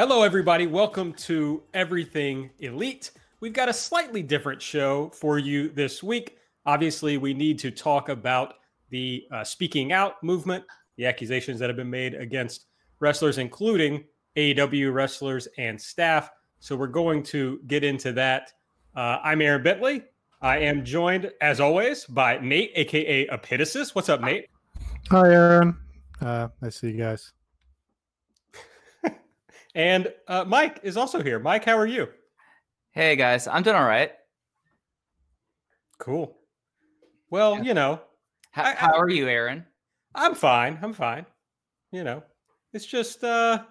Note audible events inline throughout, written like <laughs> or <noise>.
Hello, everybody. Welcome to Everything Elite. We've got a slightly different show for you this week. Obviously, we need to talk about the uh, speaking out movement, the accusations that have been made against wrestlers, including AEW wrestlers and staff. So, we're going to get into that. Uh, I'm Aaron Bentley. I am joined, as always, by Nate, aka Epitasis. What's up, Nate? Hi, Aaron. Uh, nice to see you guys. And uh, Mike is also here. Mike, how are you? Hey guys, I'm doing all right. Cool. Well, yeah. you know, how, I, how, are you, Aaron? I'm fine. I'm fine. You know, it's just uh,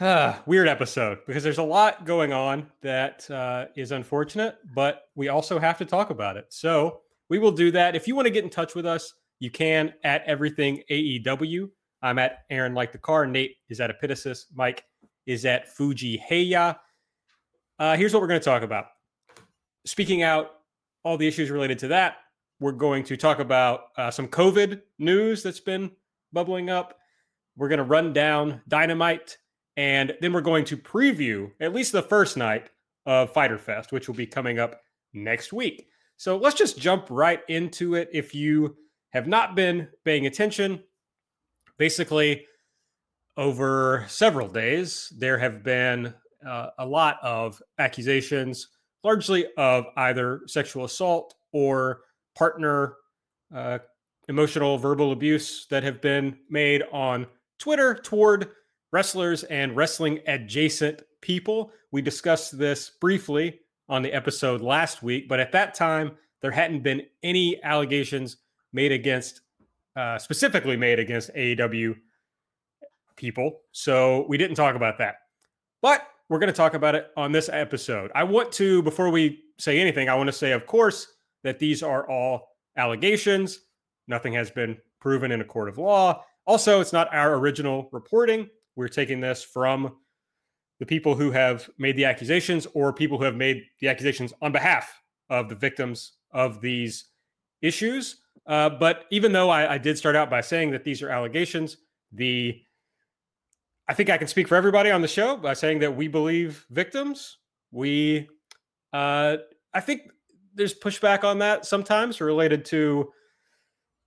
uh weird episode because there's a lot going on that uh, is unfortunate, but we also have to talk about it. So we will do that. If you want to get in touch with us, you can at everything AEW. I'm at Aaron like the car. Nate is at Epitasis. Mike is at Fuji Heya. Uh, here's what we're going to talk about. Speaking out all the issues related to that, we're going to talk about uh, some COVID news that's been bubbling up. We're going to run down Dynamite, and then we're going to preview at least the first night of Fyter Fest, which will be coming up next week. So let's just jump right into it. If you have not been paying attention, basically, over several days, there have been uh, a lot of accusations, largely of either sexual assault or partner uh, emotional verbal abuse that have been made on Twitter toward wrestlers and wrestling adjacent people. We discussed this briefly on the episode last week, but at that time, there hadn't been any allegations made against, uh, specifically made against AEW people. So we didn't talk about that. But we're going to talk about it on this episode. I want to, before we say anything, I want to say, of course, that these are all allegations. Nothing has been proven in a court of law. Also, it's not our original reporting. We're taking this from the people who have made the accusations or people who have made the accusations on behalf of the victims of these issues. Uh, but even though I, I did start out by saying that these are allegations, the I think I can speak for everybody on the show by saying that we believe victims. We, uh, I think there's pushback on that sometimes related to,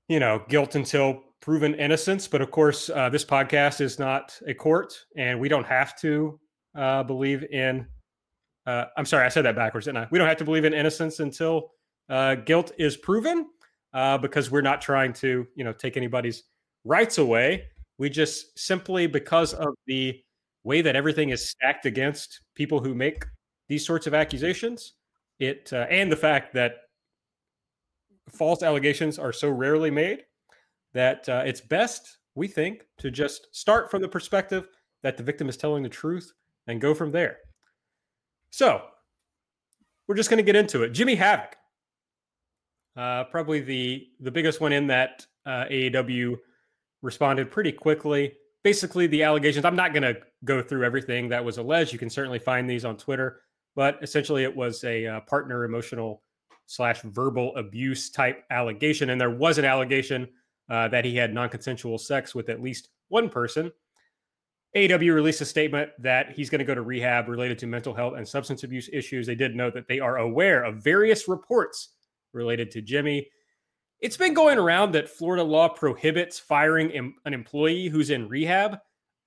you know, guilt until proven innocence. But of course, uh, this podcast is not a court, and we don't have to uh, believe in. Uh, I'm sorry, I said that backwards, didn't I? We don't have to believe in innocence until uh, guilt is proven, uh, because we're not trying to, you know, take anybody's rights away. We just simply because of the way that everything is stacked against people who make these sorts of accusations, it uh, and the fact that false allegations are so rarely made that uh, it's best we think to just start from the perspective that the victim is telling the truth and go from there. So we're just going to get into it. Jimmy Havoc, uh, probably the the biggest one in that uh, AEW responded pretty quickly. Basically, the allegations, I'm not going to go through everything that was alleged. You can certainly find these on Twitter, but essentially, it was a uh, partner emotional slash verbal abuse type allegation. And there was an allegation uh, that he had non consensual sex with at least one person. AW released a statement that he's going to go to rehab related to mental health and substance abuse issues. They did note that they are aware of various reports related to Jimmy. It's been going around that Florida law prohibits firing an employee who's in rehab.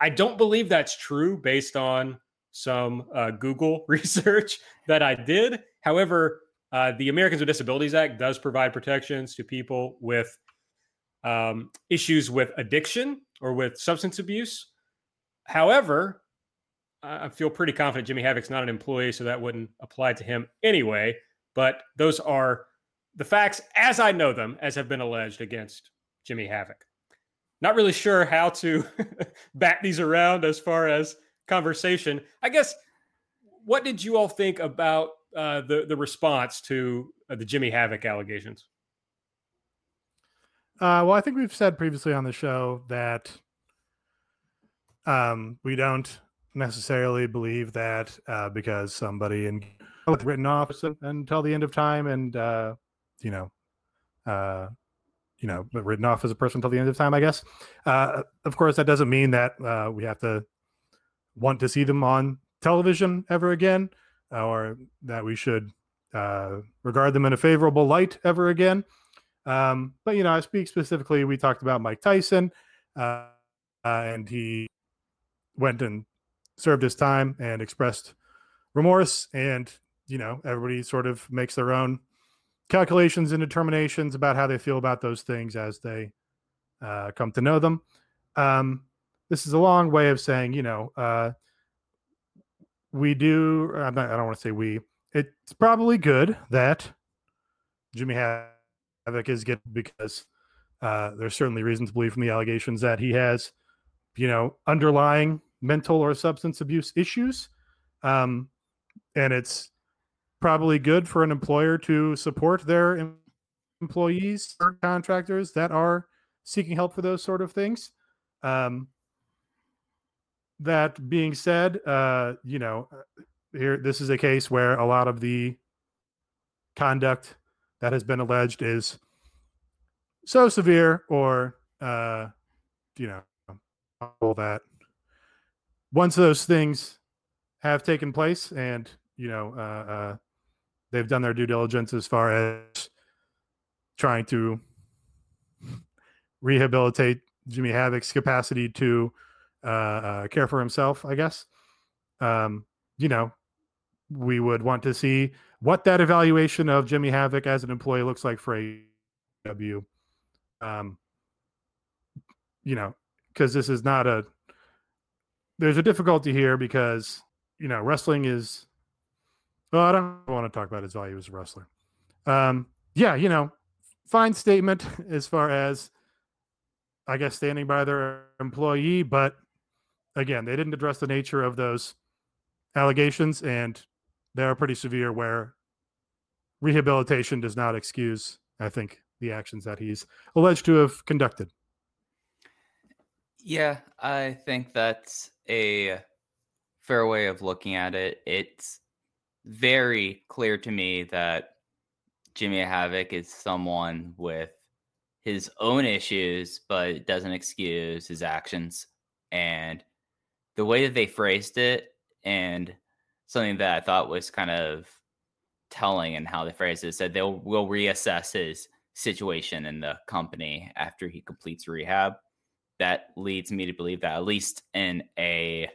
I don't believe that's true based on some uh, Google <laughs> research that I did. However, uh, the Americans with Disabilities Act does provide protections to people with um, issues with addiction or with substance abuse. However, I feel pretty confident Jimmy Havoc's not an employee, so that wouldn't apply to him anyway. But those are the facts as I know them, as have been alleged against Jimmy Havoc. not really sure how to <laughs> bat these around as far as conversation. I guess what did you all think about uh, the the response to uh, the Jimmy Havoc allegations? Uh, well, I think we've said previously on the show that um, we don't necessarily believe that uh, because somebody in written off until the end of time, and uh, you know, uh, you know, written off as a person until the end of time. I guess. Uh, of course, that doesn't mean that uh, we have to want to see them on television ever again, or that we should uh, regard them in a favorable light ever again. Um, but you know, I speak specifically. We talked about Mike Tyson, uh, and he went and served his time and expressed remorse. And you know, everybody sort of makes their own calculations and determinations about how they feel about those things as they uh, come to know them. Um, this is a long way of saying, you know, uh, we do. Not, i don't want to say we. It's probably good that Jimmy Havoc is good because uh, there's certainly reason to believe from the allegations that he has, you know, underlying mental or substance abuse issues. Um, and it's probably good for an employer to support their employees or contractors that are seeking help for those sort of things. Um, that being said, uh, you know, uh, here this is a case where a lot of the conduct that has been alleged is so severe or uh you know all that once those things have taken place and you know uh, uh they've done their due diligence as far as trying to rehabilitate Jimmy Havoc's capacity to uh, uh, care for himself, I guess. Um, you know, we would want to see what that evaluation of Jimmy Havoc as an employee looks like for AEW. Um, you know, because this is not a there's a difficulty here because you know wrestling is well i don't want to talk about his value as a wrestler um yeah you know fine statement <laughs> as far as i guess standing by their employee but again they didn't address the nature of those allegations and they are pretty severe where rehabilitation does not excuse, I think, the actions that he's alleged to have conducted. Yeah, I think that's a fair way of looking at it. It's very clear to me that Jimmy Havoc is someone with his own issues, but doesn't excuse his actions. And the way that they phrased it and something that I thought was kind of telling and how they phrased it said they'll will reassess his situation in the company after he completes rehab. That leads me to believe that at least in a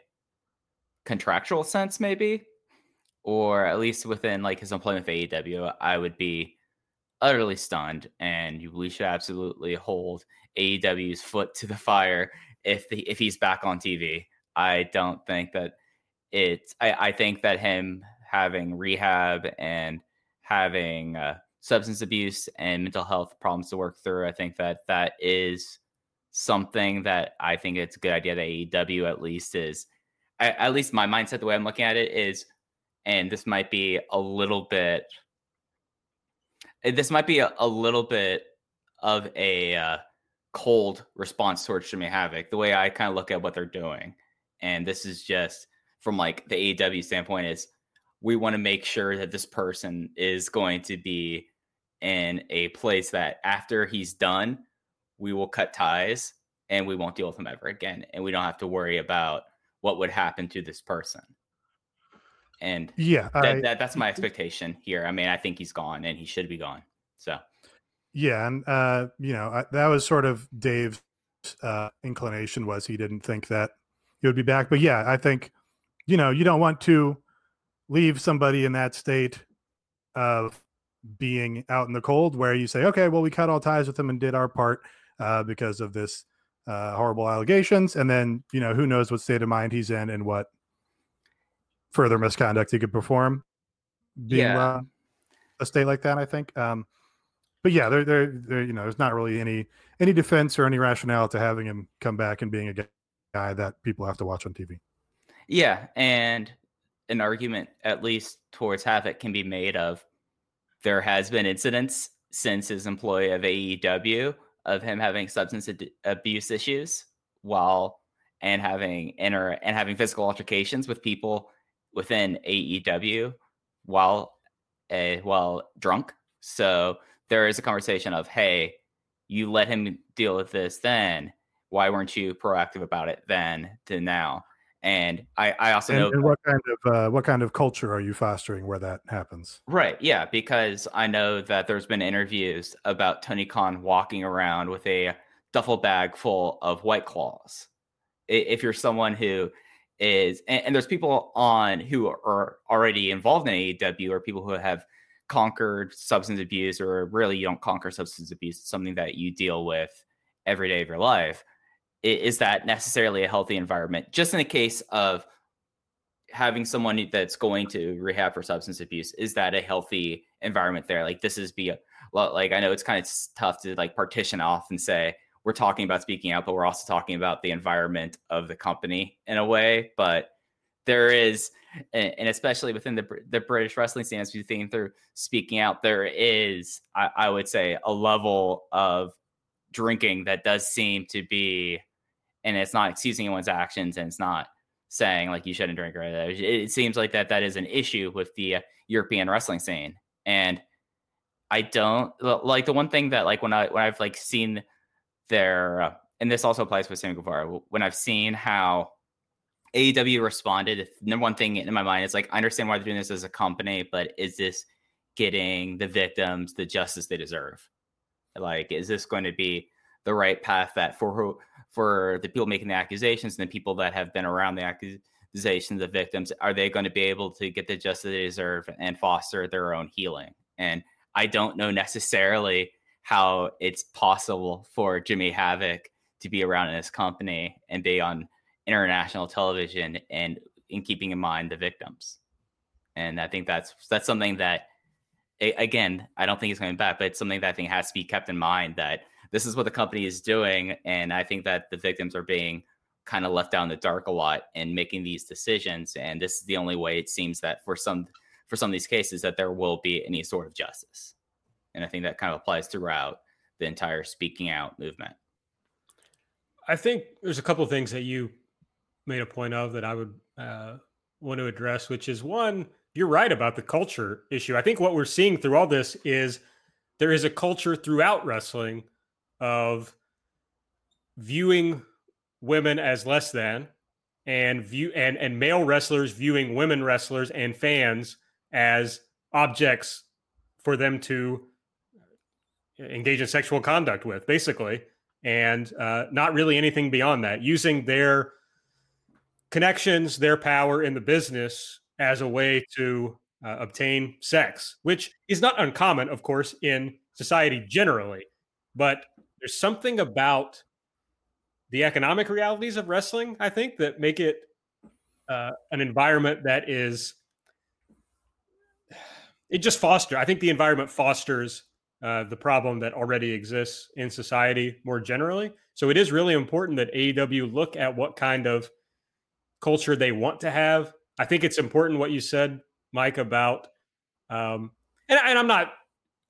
contractual sense, maybe, or at least within like his employment for AEW, I would be utterly stunned. And we should absolutely hold AEW's foot to the fire if the, if he's back on TV. I don't think that it's I, I think that him having rehab and having uh, substance abuse and mental health problems to work through, I think that that is something that I think it's a good idea that AEW at least is at least my mindset the way I'm looking at it is and this might be a little bit eh, this might be a, a little bit of a uh, cold response towards Jimmy Havoc the way I kind of look at what they're doing and this is just from like the AEW standpoint is we want to make sure that this person is going to be in a place that after he's done, we will cut ties and we won't deal with him ever again. And we don't have to worry about what would happen to this person. And yeah, that, I, that that's my expectation here. I mean, I think he's gone and he should be gone. So, yeah. And, uh, you know, I, that was sort of Dave's uh, inclination was he didn't think that he would be back. But yeah, I think you know, you don't want to leave somebody in that state of being out in the cold where you say, okay, well, we cut all ties with them and did our part uh, because of this uh, horrible allegations. And then, you know, who knows what state of mind he's in and what further misconduct he could perform being yeah. a state like that, I think. Um, but yeah, there, there, there, you know, there's not really any any defense or any rationale to having him come back and being a guy that people have to watch on TV. Yeah, and an argument, at least towards Havoc, can be made of there has been incidents since his employee of AEW of him having substance ad- abuse issues while and having inner and having physical altercations with people within AEW while a while drunk. So there is a conversation of, hey, you let him deal with this then. Why weren't you proactive about it then to now? And I, I also and, know and what kind of uh, what kind of culture are you fostering where that happens? Right. Yeah. Because I know that there's been interviews about Tony Khan walking around with a duffel bag full of white claws. If you're someone who is, and, and there's people on who are already involved in AEW or people who have conquered substance abuse, or really you don't conquer substance abuse, it's something that you deal with every day of your life is that necessarily a healthy environment? Just in the case of having someone that's going to rehab for substance abuse, is that a healthy environment there? Like this is be a, lot like I know it's kind of tough to like partition off and say we're talking about speaking out, but we're also talking about the environment of the company in a way. But there is, and especially within the the British wrestling scene, as we think through speaking out, there is, I, I would say, a level of drinking that does seem to be and it's not excusing anyone's actions and it's not saying like you shouldn't drink or it, it seems like that that is an issue with the uh, European wrestling scene and I don't like the one thing that like when I when I've like seen their uh, and this also applies with Sammy Guevara. When I've seen how AEW responded number one thing in my mind is like I understand why they're doing this as a company but is this getting the victims the justice they deserve? Like is this going to be the right path that for who for the people making the accusations and the people that have been around the accusations of victims are they going to be able to get the justice they deserve and foster their own healing? And i don't know necessarily how it's possible for jimmy havoc to be around in this company and be on international television and in keeping in mind the victims and i think that's that's something that again i don't think it's going back but it's something that i think has to be kept in mind that this is what the company is doing. And I think that the victims are being kind of left out in the dark a lot in making these decisions. And this is the only way it seems that for some for some of these cases that there will be any sort of justice. And I think that kind of applies throughout the entire speaking out movement. I think there's a couple of things that you made a point of that I would uh, want to address, which is one, you're right about the culture issue. I think what we're seeing through all this is there is a culture throughout wrestling of viewing women as less than and view and and male wrestlers viewing women wrestlers and fans as objects for them to engage in sexual conduct with basically and uh, not really anything beyond that using their connections their power in the business as a way to uh, obtain sex which is not uncommon of course in society generally but there's something about the economic realities of wrestling, I think, that make it uh, an environment that is it just foster. I think the environment fosters uh, the problem that already exists in society more generally. So it is really important that AEW look at what kind of culture they want to have. I think it's important what you said, Mike, about um, and, and I'm not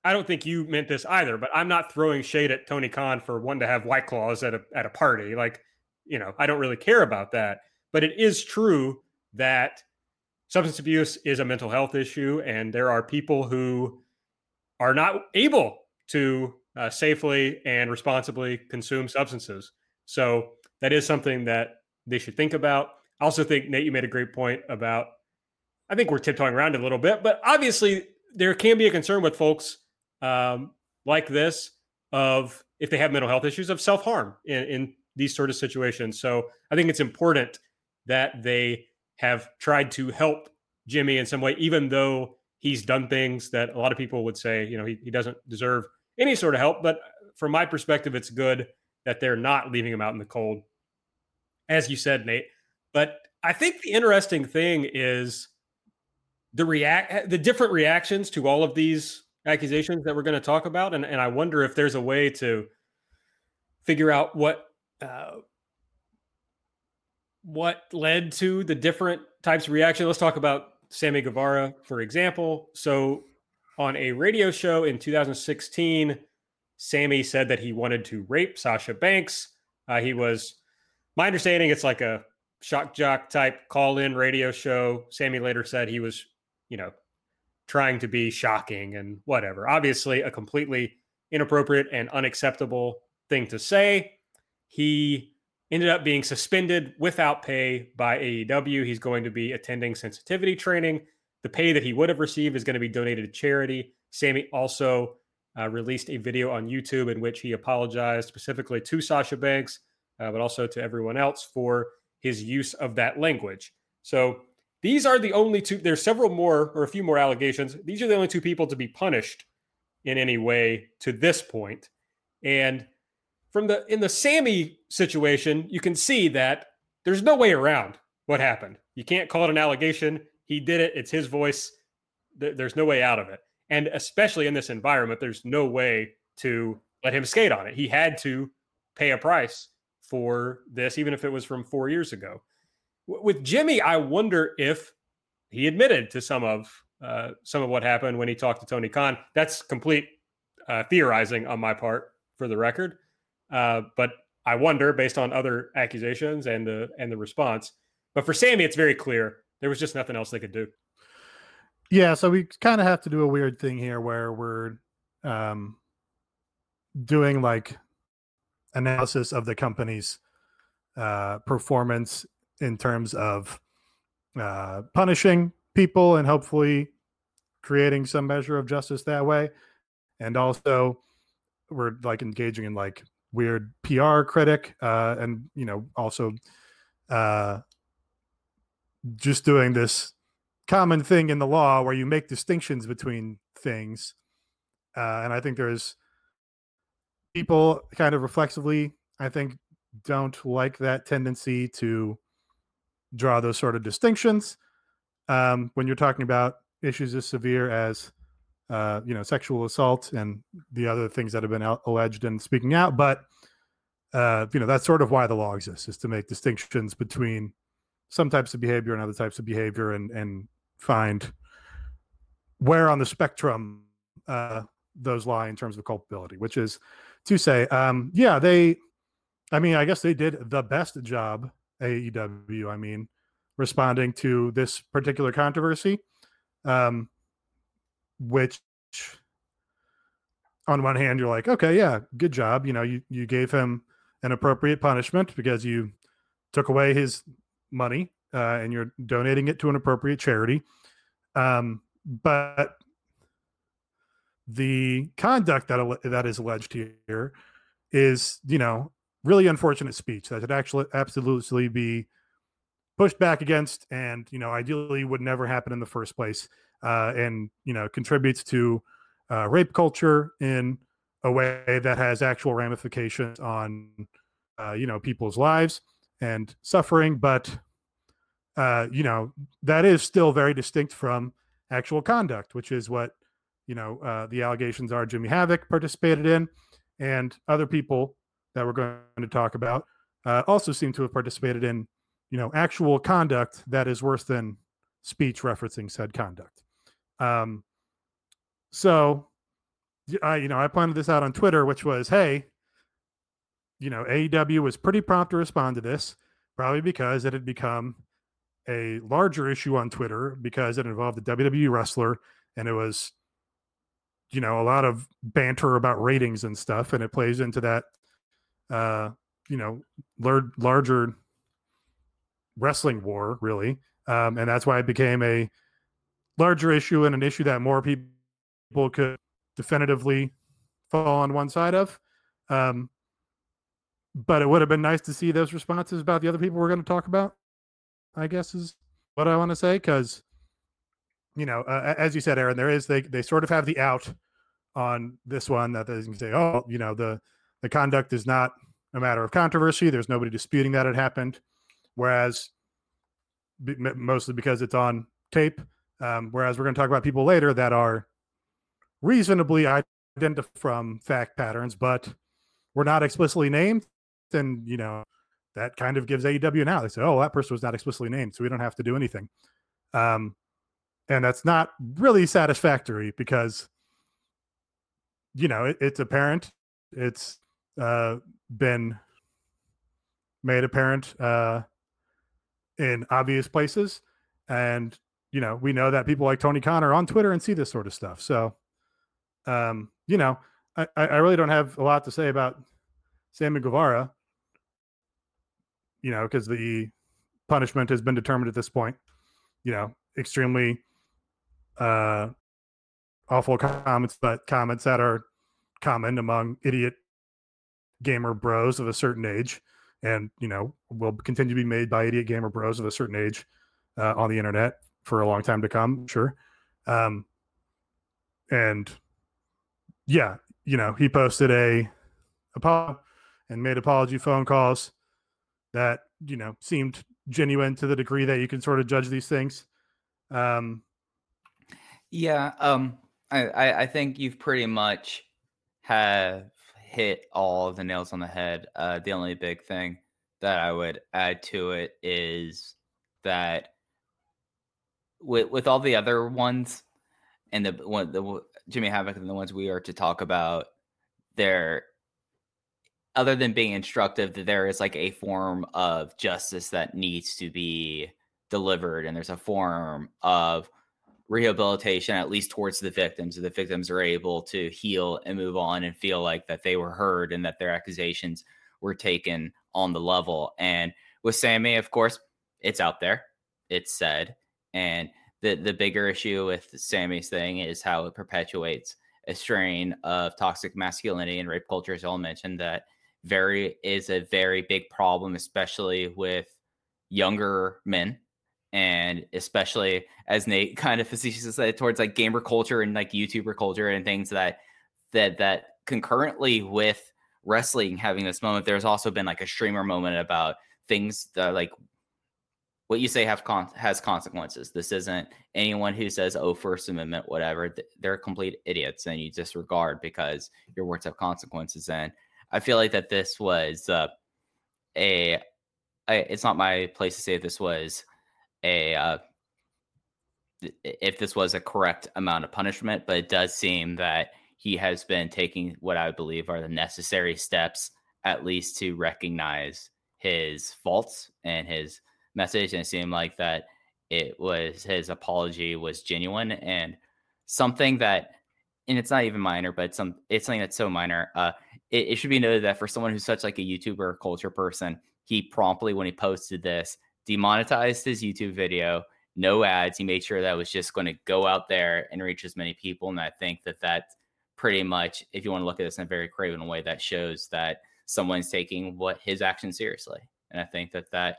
I don't think you meant this either, but I'm not throwing shade at Tony Khan for one to have white claws at a at a party. Like, you know, I don't really care about that. But it is true that substance abuse is a mental health issue, and there are people who are not able to uh, safely and responsibly consume substances. So that is something that they should think about. I also think Nate, you made a great point about. I think we're tiptoeing around a little bit, but obviously there can be a concern with folks um, like this of if they have mental health issues of self harm in, in these sort of situations. So I think it's important that they have tried to help Jimmy in some way, even though he's done things that a lot of people would say, you know, he, he doesn't deserve any sort of help. But from my perspective, it's good that they're not leaving him out in the cold, as you said, Nate. But I think the interesting thing is the react the different reactions to all of these accusations that we're going to talk about, and and I wonder if there's a way to figure out what uh, what led to the different types of reaction. Let's talk about Sammy Guevara, for example. So, on a radio show in 2016, Sammy said that he wanted to rape Sasha Banks. Uh, he was, my understanding, it's like a shock jock type call in radio show. Sammy later said he was, you know, trying to be shocking and whatever. Obviously, a completely inappropriate and unacceptable thing to say. He ended up being suspended without pay by AEW. He's going to be attending sensitivity training. The pay that he would have received is going to be donated to charity. Sammy also uh, released a video on YouTube in which he apologized specifically to Sasha Banks, uh, but also to everyone else for his use of that language. So these are the only two. There's several more or a few more allegations. These are the only two people to be punished in any way to this point. And from the in the Sammy situation, you can see that there's no way around what happened. You can't call it an allegation. He did it. It's his voice. There's no way out of it. And especially in this environment, there's no way to let him skate on it. He had to pay a price for this, even if it was from four years ago. With Jimmy, I wonder if he admitted to some of uh, some of what happened when he talked to Tony Khan. That's complete uh, theorizing on my part, for the record. Uh, but I wonder, based on other accusations and the and the response. But for Sammy, it's very clear there was just nothing else they could do. Yeah, so we kind of have to do a weird thing here where we're um, doing like analysis of the company's uh, performance in terms of uh, punishing people and hopefully creating some measure of justice that way, and also we're like engaging in like weird PR critic, uh, and you know also uh, just doing this common thing in the law where you make distinctions between things, uh, and I think there's people kind of reflexively, I think, don't like that tendency to draw those sort of distinctions um, when you're talking about issues as severe as uh, you know, sexual assault and the other things that have been out, alleged and speaking out. But uh, you know, that's sort of why the law exists is to make distinctions between some types of behavior and other types of behavior, and and find where on the spectrum uh, those lie in terms of culpability. Which is to say, um, yeah, they. I mean, I guess they did the best job. AEW, I mean, responding to this particular controversy. Um, which on one hand you're like okay yeah good job you know you you gave him an appropriate punishment because you took away his money uh, and you're donating it to an appropriate charity um, but the conduct that that is alleged here is you know really unfortunate speech that should actually absolutely be pushed back against and you know ideally would never happen in the first place uh, and you know contributes to uh, rape culture in a way that has actual ramifications on uh, you know people's lives and suffering but uh, you know that is still very distinct from actual conduct which is what you know uh, the allegations are jimmy havoc participated in and other people that we're going to talk about uh, also seem to have participated in you know actual conduct that is worse than speech referencing said conduct um, so, I, you know, I pointed this out on Twitter, which was, hey, you know, AEW was pretty prompt to respond to this, probably because it had become a larger issue on Twitter because it involved a WWE wrestler and it was, you know, a lot of banter about ratings and stuff. And it plays into that, uh, you know, lar- larger wrestling war, really. Um, and that's why it became a larger issue and an issue that more people could definitively fall on one side of. Um, but it would have been nice to see those responses about the other people we're going to talk about. I guess is what I want to say because, you know, uh, as you said, Aaron, there is they they sort of have the out on this one that they can say, oh, you know, the the conduct is not a matter of controversy. There's nobody disputing that it happened, whereas mostly because it's on tape um, whereas we're going to talk about people later that are reasonably identified from fact patterns, but were not explicitly named, then you know that kind of gives AEW now. They say, "Oh, that person was not explicitly named, so we don't have to do anything." Um, and that's not really satisfactory because you know it, it's apparent, it's uh, been made apparent uh, in obvious places, and you know we know that people like Tony Connor on Twitter and see this sort of stuff. So, um, you know, I, I really don't have a lot to say about Sammy Guevara you know, because the punishment has been determined at this point. You know, extremely uh, awful comments, but comments that are common among idiot gamer bros of a certain age, and you know, will continue to be made by idiot gamer bros of a certain age uh, on the internet for a long time to come. Sure, um, and yeah, you know, he posted a apology and made apology phone calls that you know seemed genuine to the degree that you can sort of judge these things. Um, yeah, um, I, I think you've pretty much have hit all the nails on the head. Uh, the only big thing that I would add to it is that with with all the other ones and the one the Jimmy Havoc and the ones we are to talk about, there other than being instructive that there is like a form of justice that needs to be delivered and there's a form of rehabilitation at least towards the victims the victims are able to heal and move on and feel like that they were heard and that their accusations were taken on the level. And with sammy of course it's out there. It's said and the the bigger issue with sammy's thing is how it perpetuates a strain of toxic masculinity and rape culture as all mentioned that very is a very big problem, especially with younger men. And especially as Nate <laughs> kind of facetiously said towards like gamer culture and like YouTuber culture and things that that that concurrently with wrestling having this moment, there's also been like a streamer moment about things that like what you say have con- has consequences. This isn't anyone who says, "Oh, First Amendment, whatever." They're complete idiots, and you disregard because your words have consequences. And I feel like that this was uh, a. I, it's not my place to say this was a uh, if this was a correct amount of punishment, but it does seem that he has been taking what I believe are the necessary steps, at least to recognize his faults and his message. And it seemed like that it was his apology was genuine and something that, and it's not even minor, but some it's something that's so minor. Uh, it, it should be noted that for someone who's such like a YouTuber culture person, he promptly when he posted this demonetized his YouTube video, no ads. He made sure that was just going to go out there and reach as many people. And I think that that pretty much, if you want to look at this in a very craven way, that shows that someone's taking what his action seriously. And I think that that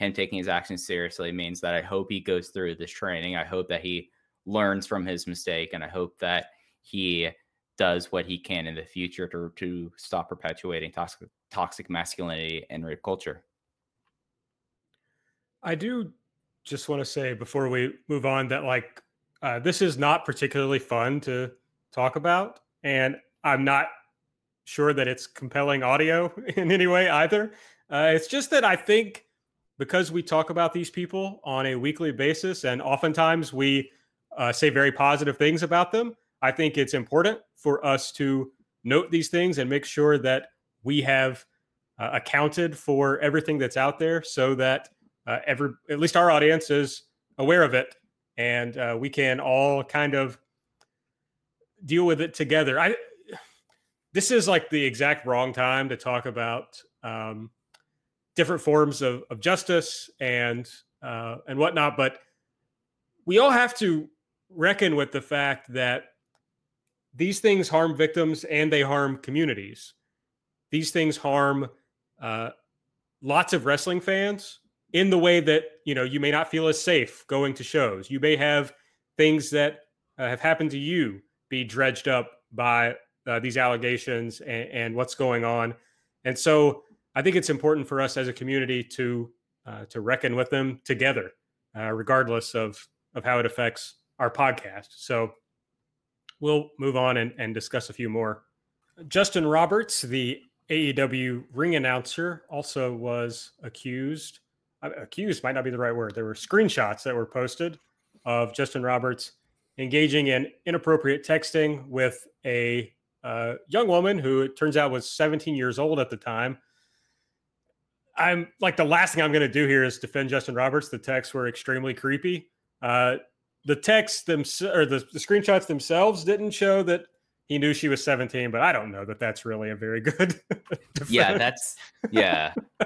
him taking his actions seriously means that I hope he goes through this training. I hope that he learns from his mistake, and I hope that he does what he can in the future to to stop perpetuating toxic toxic masculinity and rape culture. I do just want to say before we move on that like uh, this is not particularly fun to talk about, and I'm not sure that it's compelling audio <laughs> in any way either. Uh, it's just that I think because we talk about these people on a weekly basis, and oftentimes we uh, say very positive things about them. I think it's important for us to note these things and make sure that we have uh, accounted for everything that's out there so that uh, every at least our audience is aware of it and uh, we can all kind of deal with it together i this is like the exact wrong time to talk about um, different forms of, of justice and uh, and whatnot but we all have to reckon with the fact that these things harm victims and they harm communities. These things harm uh, lots of wrestling fans in the way that you know you may not feel as safe going to shows. You may have things that uh, have happened to you be dredged up by uh, these allegations and, and, what's going on. And so I think it's important for us as a community to uh, to reckon with them together, uh, regardless of of how it affects our podcast. So we'll move on and, and discuss a few more. Justin Roberts, the AEW ring announcer, also was accused. Uh, accused might not be the right word. There were screenshots that were posted of Justin Roberts engaging in inappropriate texting with a uh, young woman who it turns out was 17 years old at the time. I'm like the last thing I'm going to do here is defend Justin Roberts. The texts were extremely creepy. Uh, the texts them or the, the screenshots themselves didn't show that he knew she was 17, but I don't know that that's really a very good. <laughs> yeah, that's yeah. <laughs>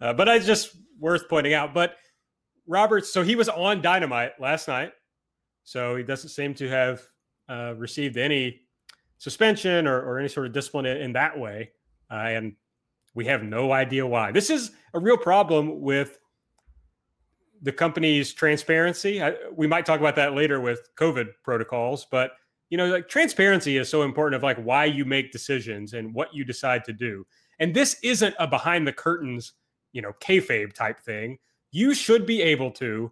uh, but it's just worth pointing out. But Roberts, so he was on Dynamite last night, so he doesn't seem to have uh, received any suspension or, or, any sort of discipline in, in that way, uh, and we have no idea why. This is a real problem with the company's transparency. I, we might talk about that later with COVID protocols, but you know, like transparency is so important of like why you make decisions and what you decide to do. And this isn't a behind the curtains, you know, kayfabe type thing. You should be able to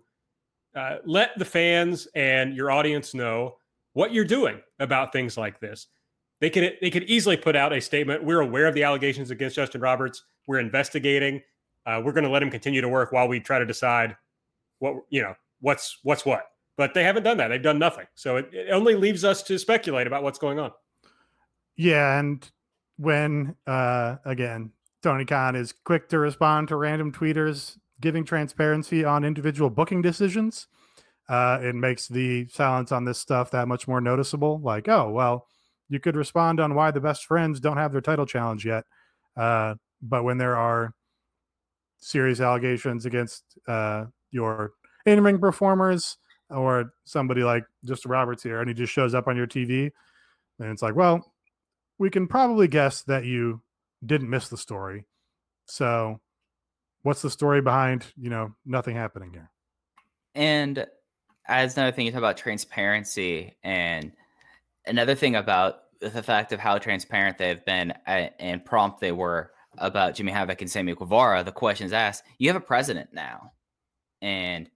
uh, let the fans and your audience know what you're doing about things like this. They could they could easily put out a statement. We're aware of the allegations against Justin Roberts. We're investigating. Uh, we're going to let him continue to work while we try to decide what you know what's what's what. But they haven't done that. They've done nothing. So it, it only leaves us to speculate about what's going on. Yeah, and when uh again Tony Khan is quick to respond to random tweeters giving transparency on individual booking decisions, uh, it makes the silence on this stuff that much more noticeable. Like, oh well, you could respond on why the best friends don't have their title challenge yet. Uh, but when there are serious allegations against uh, your in ring performers or somebody like Justin Roberts here, and he just shows up on your TV, and it's like, well, we can probably guess that you didn't miss the story. So, what's the story behind you know nothing happening here? And as another thing, you talk about transparency, and another thing about the fact of how transparent they've been uh, and prompt they were about Jimmy Havoc and Sammy Guevara. The questions asked: You have a president now and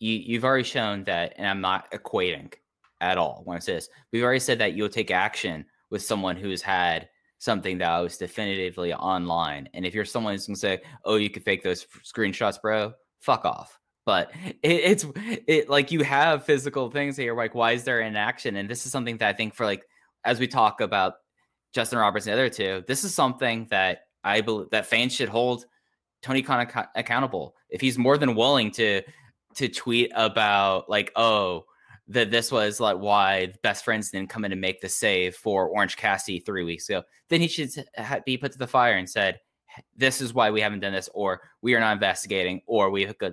you you've already shown that, and I'm not equating at all when I it says we've already said that you'll take action with someone who's had something that was definitively online. And if you're someone who's gonna say, "Oh, you could fake those screenshots, bro," fuck off. But it, it's it like you have physical things here. Like, why is there inaction? And this is something that I think for like as we talk about Justin Roberts and the other two, this is something that I believe that fans should hold Tony Khan ac- accountable. If he's more than willing to to tweet about like, oh, that this was like why best friends didn't come in and make the save for Orange Cassidy three weeks ago, then he should be put to the fire and said, "This is why we haven't done this, or we are not investigating, or we've got,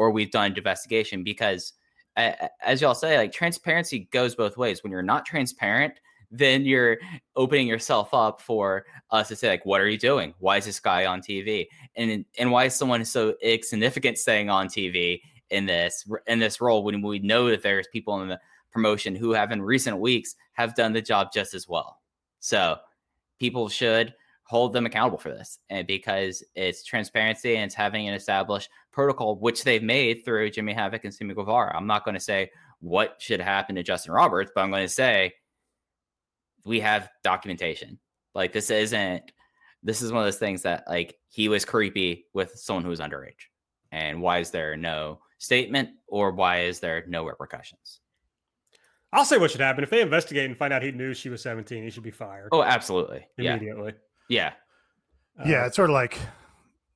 or we've done investigation." Because, as y'all say, like transparency goes both ways. When you're not transparent, then you're opening yourself up for us to say like what are you doing why is this guy on tv and and why is someone so insignificant staying on tv in this in this role when we know that there's people in the promotion who have in recent weeks have done the job just as well so people should hold them accountable for this and because it's transparency and it's having an established protocol which they've made through jimmy havoc and Sammy guevara i'm not going to say what should happen to justin roberts but i'm going to say we have documentation. Like this isn't this is one of those things that like he was creepy with someone who was underage. And why is there no statement or why is there no repercussions? I'll say what should happen. If they investigate and find out he knew she was 17, he should be fired. Oh, absolutely. Immediately. Yeah. Yeah. Uh, yeah it's sort of like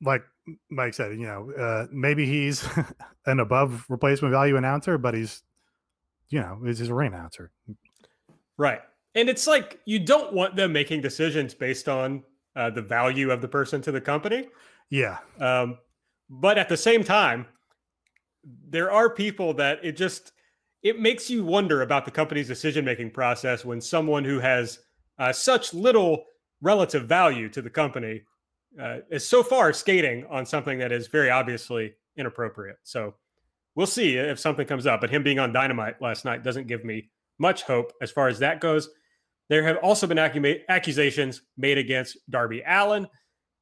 like Mike said, you know, uh, maybe he's <laughs> an above replacement value announcer, but he's, you know, he's a ring announcer. Right. And it's like you don't want them making decisions based on uh, the value of the person to the company. Yeah. Um, but at the same time, there are people that it just it makes you wonder about the company's decision making process when someone who has uh, such little relative value to the company uh, is so far skating on something that is very obviously inappropriate. So we'll see if something comes up. But him being on Dynamite last night doesn't give me much hope as far as that goes. There have also been accusations made against Darby Allin.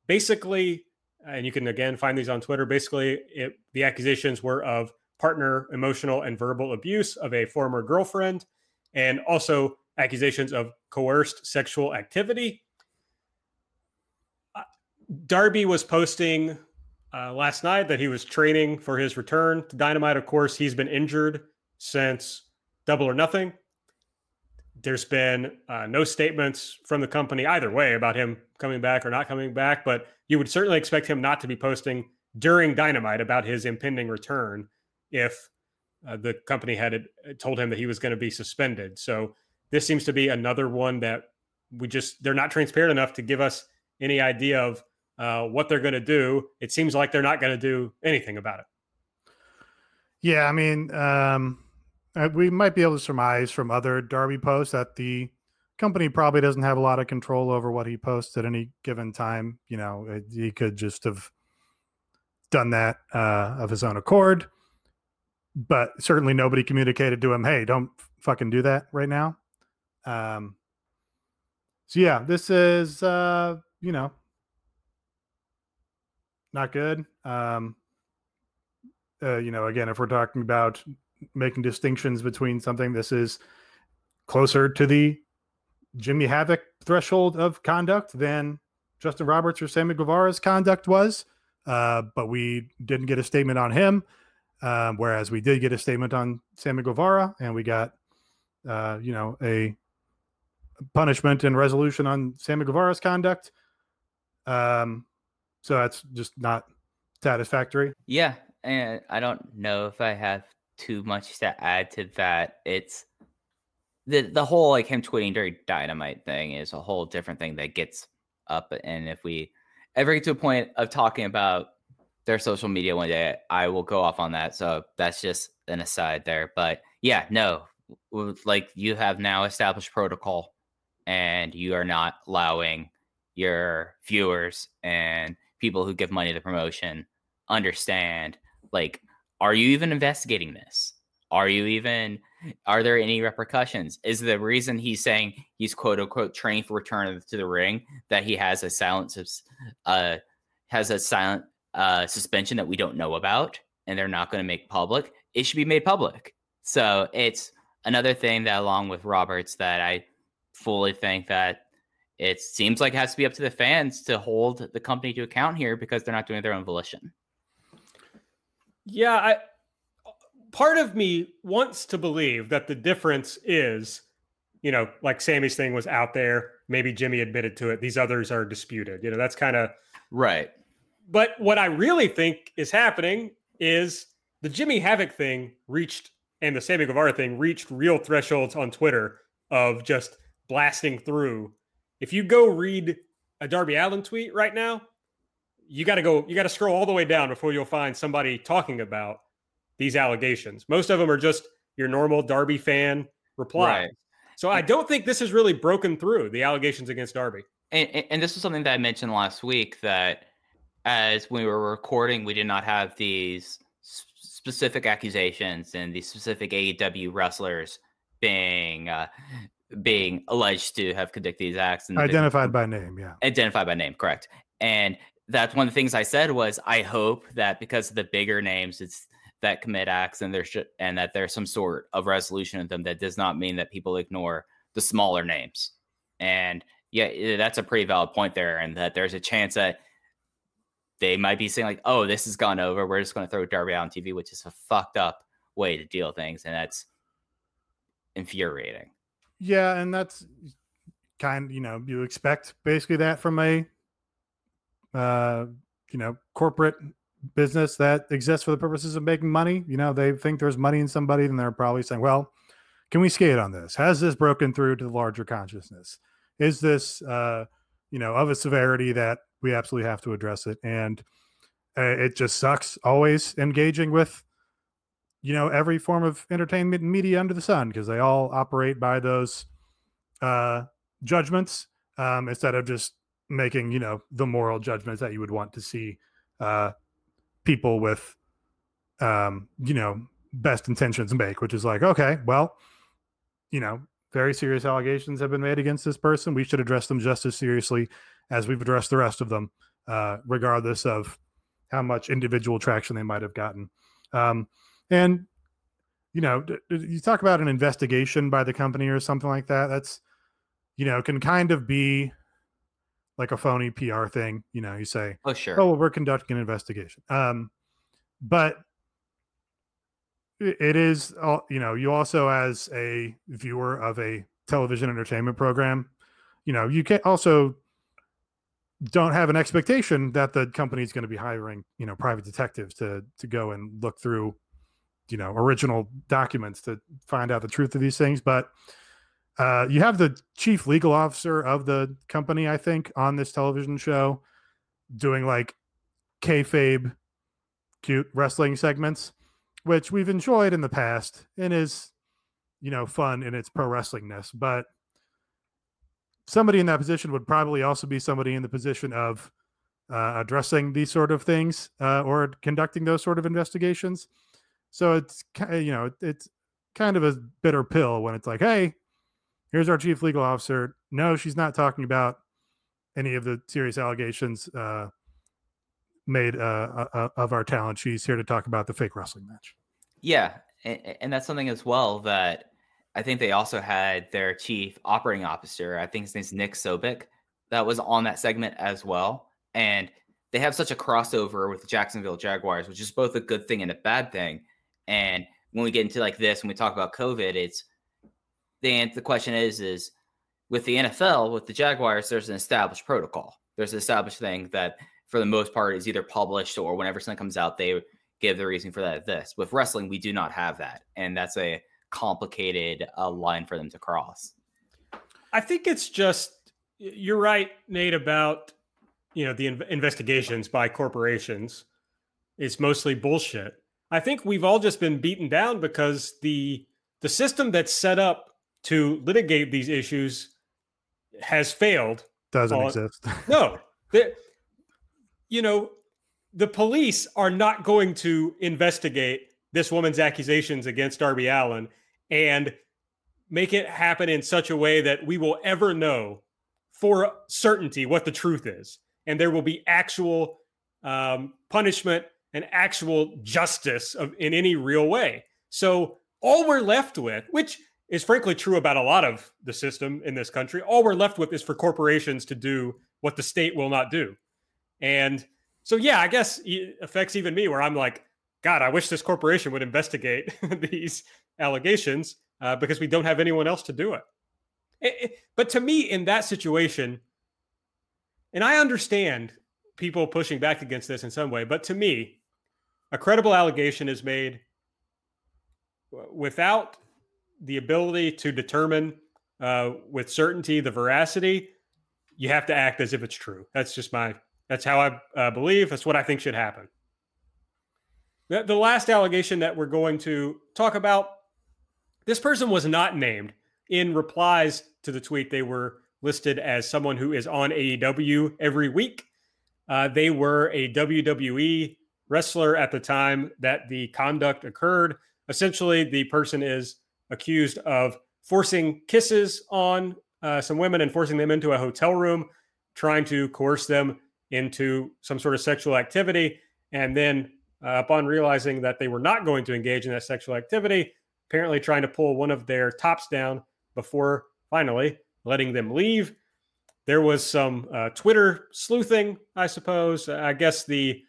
Basically, and you can again find these on Twitter. Basically, it, the accusations were of partner emotional and verbal abuse of a former girlfriend. and also accusations of coerced sexual activity. Darby was posting uh, last night that he was training for his return to Dynamite. Of course, he's been injured since Double or Nothing. There's been uh, no statements from the company either way about him coming back or not coming back, but you would certainly expect him not to be posting during Dynamite about his impending return if uh, the company had uh, told him that he was going to be suspended. So this seems to be another one that we just they're not transparent enough to give us any idea of uh, what they're going to do. It seems like they're not going to do anything about it. Yeah, I mean, um, uh, we might be able to surmise from other Darby posts that the company probably doesn't have a lot of control over what he posts at any given time. You know, he could just have done that uh, of his own accord, but certainly nobody communicated to him, "Hey, don't fucking do that right now." Um, so yeah, this is uh, you know not good. Um, uh, you know, again, if we're talking about making distinctions between something, this is closer to the Jimmy Havoc threshold of conduct than Justin Roberts or Sammy Guevara's conduct was. Uh, but we didn't get a statement on him, um, whereas we did get a statement on Sammy Guevara, and we got, uh, you know, a punishment and resolution on Sammy Guevara's conduct. Um, so that's just not satisfactory. Yeah, and I don't know if I have too much to add to that. It's the the whole like him tweeting during dynamite thing is a whole different thing that gets up. And if we ever get to a point of talking about their social media one day, I will go off on that. So that's just an aside there. But yeah, no, like you have now established protocol and you are not allowing your viewers and people who give money to promotion understand like are you even investigating this? Are you even are there any repercussions? Is the reason he's saying he's quote unquote trained for return to the ring that he has a silent uh has a silent uh suspension that we don't know about and they're not going to make public it should be made public. So it's another thing that along with roberts that i fully think that it seems like it has to be up to the fans to hold the company to account here because they're not doing their own volition. Yeah, I part of me wants to believe that the difference is, you know, like Sammy's thing was out there, maybe Jimmy admitted to it, these others are disputed. You know, that's kind of right. But what I really think is happening is the Jimmy Havoc thing reached and the Sammy Guevara thing reached real thresholds on Twitter of just blasting through if you go read a Darby Allin tweet right now, you got to go, you got to scroll all the way down before you'll find somebody talking about these allegations. Most of them are just your normal Darby fan reply. Right. So I don't think this has really broken through the allegations against Darby. And, and this is something that I mentioned last week that as we were recording, we did not have these specific accusations and these specific AEW wrestlers being uh, being alleged to have conducted these acts and identified by name yeah. Identified by name correct. And that's one of the things i said was i hope that because of the bigger names it's that commit acts and there's and that there's some sort of resolution of them that does not mean that people ignore the smaller names. And yeah that's a pretty valid point there and that there's a chance that they might be saying like oh this has gone over. We're just going to throw darby out on tv which is a fucked up way to deal things and that's infuriating yeah, and that's kind you know you expect basically that from a uh you know corporate business that exists for the purposes of making money. You know, they think there's money in somebody, and they're probably saying, "Well, can we skate on this? Has this broken through to the larger consciousness? Is this uh you know of a severity that we absolutely have to address it?" And uh, it just sucks always engaging with you know every form of entertainment and media under the sun because they all operate by those uh, judgments um, instead of just making you know the moral judgments that you would want to see uh, people with um, you know best intentions make, which is like okay, well, you know, very serious allegations have been made against this person. We should address them just as seriously as we've addressed the rest of them, uh, regardless of how much individual traction they might have gotten. Um, and you know, you talk about an investigation by the company or something like that. That's, you know, can kind of be like a phony PR thing. You know, you say, oh sure, oh, well, we're conducting an investigation. Um, but it is, you know, you also as a viewer of a television entertainment program, you know, you can also don't have an expectation that the company is going to be hiring, you know, private detectives to to go and look through, you know, original documents to find out the truth of these things. But uh, you have the chief legal officer of the company, I think, on this television show, doing like kayfabe, cute wrestling segments, which we've enjoyed in the past and is, you know, fun in its pro wrestlingness, but somebody in that position would probably also be somebody in the position of uh, addressing these sort of things uh, or conducting those sort of investigations. So it's you know it's kind of a bitter pill when it's like, hey, here's our chief legal officer. No, she's not talking about any of the serious allegations uh, made uh, uh, of our talent. She's here to talk about the fake wrestling match. Yeah, and, and that's something as well that I think they also had their chief operating officer. I think his name's Nick Sobick. That was on that segment as well. And they have such a crossover with the Jacksonville Jaguars, which is both a good thing and a bad thing. And when we get into like this, when we talk about COVID, it's the the question is is with the NFL, with the Jaguars, there's an established protocol. There's an established thing that for the most part is either published or whenever something comes out, they give the reason for that. This with wrestling, we do not have that, and that's a complicated uh, line for them to cross. I think it's just you're right, Nate, about you know the in- investigations by corporations. It's mostly bullshit. I think we've all just been beaten down because the the system that's set up to litigate these issues has failed. Doesn't exist. <laughs> no, you know, the police are not going to investigate this woman's accusations against Darby Allin and make it happen in such a way that we will ever know for certainty what the truth is. And there will be actual um, punishment and actual justice of, in any real way. So all we're left with, which is frankly true about a lot of the system in this country, all we're left with is for corporations to do what the state will not do. And so, yeah, I guess it affects even me where I'm like, God, I wish this corporation would investigate <laughs> these allegations uh, because we don't have anyone else to do it. It, it. But to me, in that situation, and I understand people pushing back against this in some way, but to me, a credible allegation is made without the ability to determine uh, with certainty the veracity. You have to act as if it's true. That's just my. That's how I uh, believe. That's what I think should happen. The, the last allegation that we're going to talk about this person was not named. In replies to the tweet, they were listed as someone who is on AEW every week. Uh, they were a WWE wrestler at the time that the conduct occurred. Essentially, the person is accused of forcing kisses on uh, some women and forcing them into a hotel room, trying to coerce them into some sort of sexual activity. And then, uh, upon realizing that they were not going to engage in that sexual activity, apparently trying to pull one of their tops down before finally letting them leave. There was some uh, Twitter sleuthing, I suppose. I guess the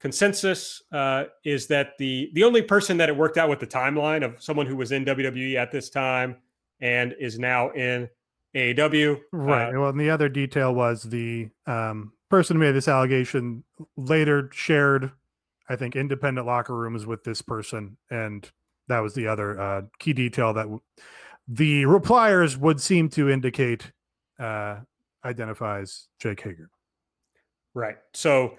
consensus uh, is that the the only person that it worked out with the timeline of someone who was in WWE at this time and is now in AEW. Right. Uh, well, and the other detail was the um, person who made this allegation later shared, I think, independent locker rooms with this person and that was the other uh, key detail that w- the repliers would seem to indicate uh, identifies Jake Hager. Right. So,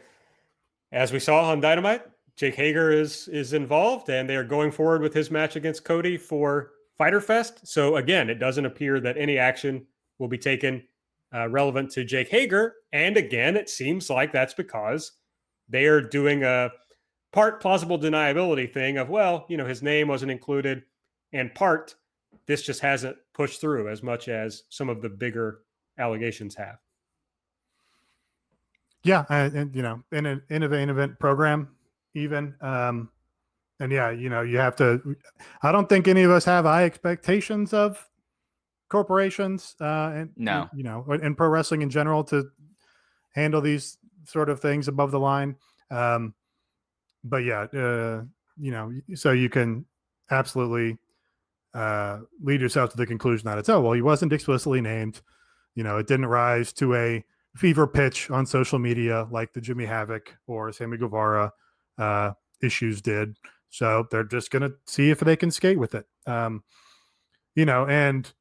as we saw on Dynamite, Jake Hager is is involved, and they are going forward with his match against Cody for Fyter Fest. So again, it doesn't appear that any action will be taken uh, relevant to Jake Hager. And again, it seems like that's because they are doing a part plausible deniability thing of, well, you know, his name wasn't included, and part this just hasn't pushed through as much as some of the bigger allegations have. Yeah, and you know, in an in event program, even um, and yeah, you know, you have to. I don't think any of us have high expectations of corporations, uh, and No. you know, and pro wrestling in general to handle these sort of things above the line. Um, but yeah, uh, you know, so you can absolutely uh, lead yourself to the conclusion that it's oh well, he wasn't explicitly named. You know, it didn't rise to a fever pitch on social media like the Jimmy Havoc or Sammy Guevara uh, issues did. So they're just going to see if they can skate with it. Um, you know, and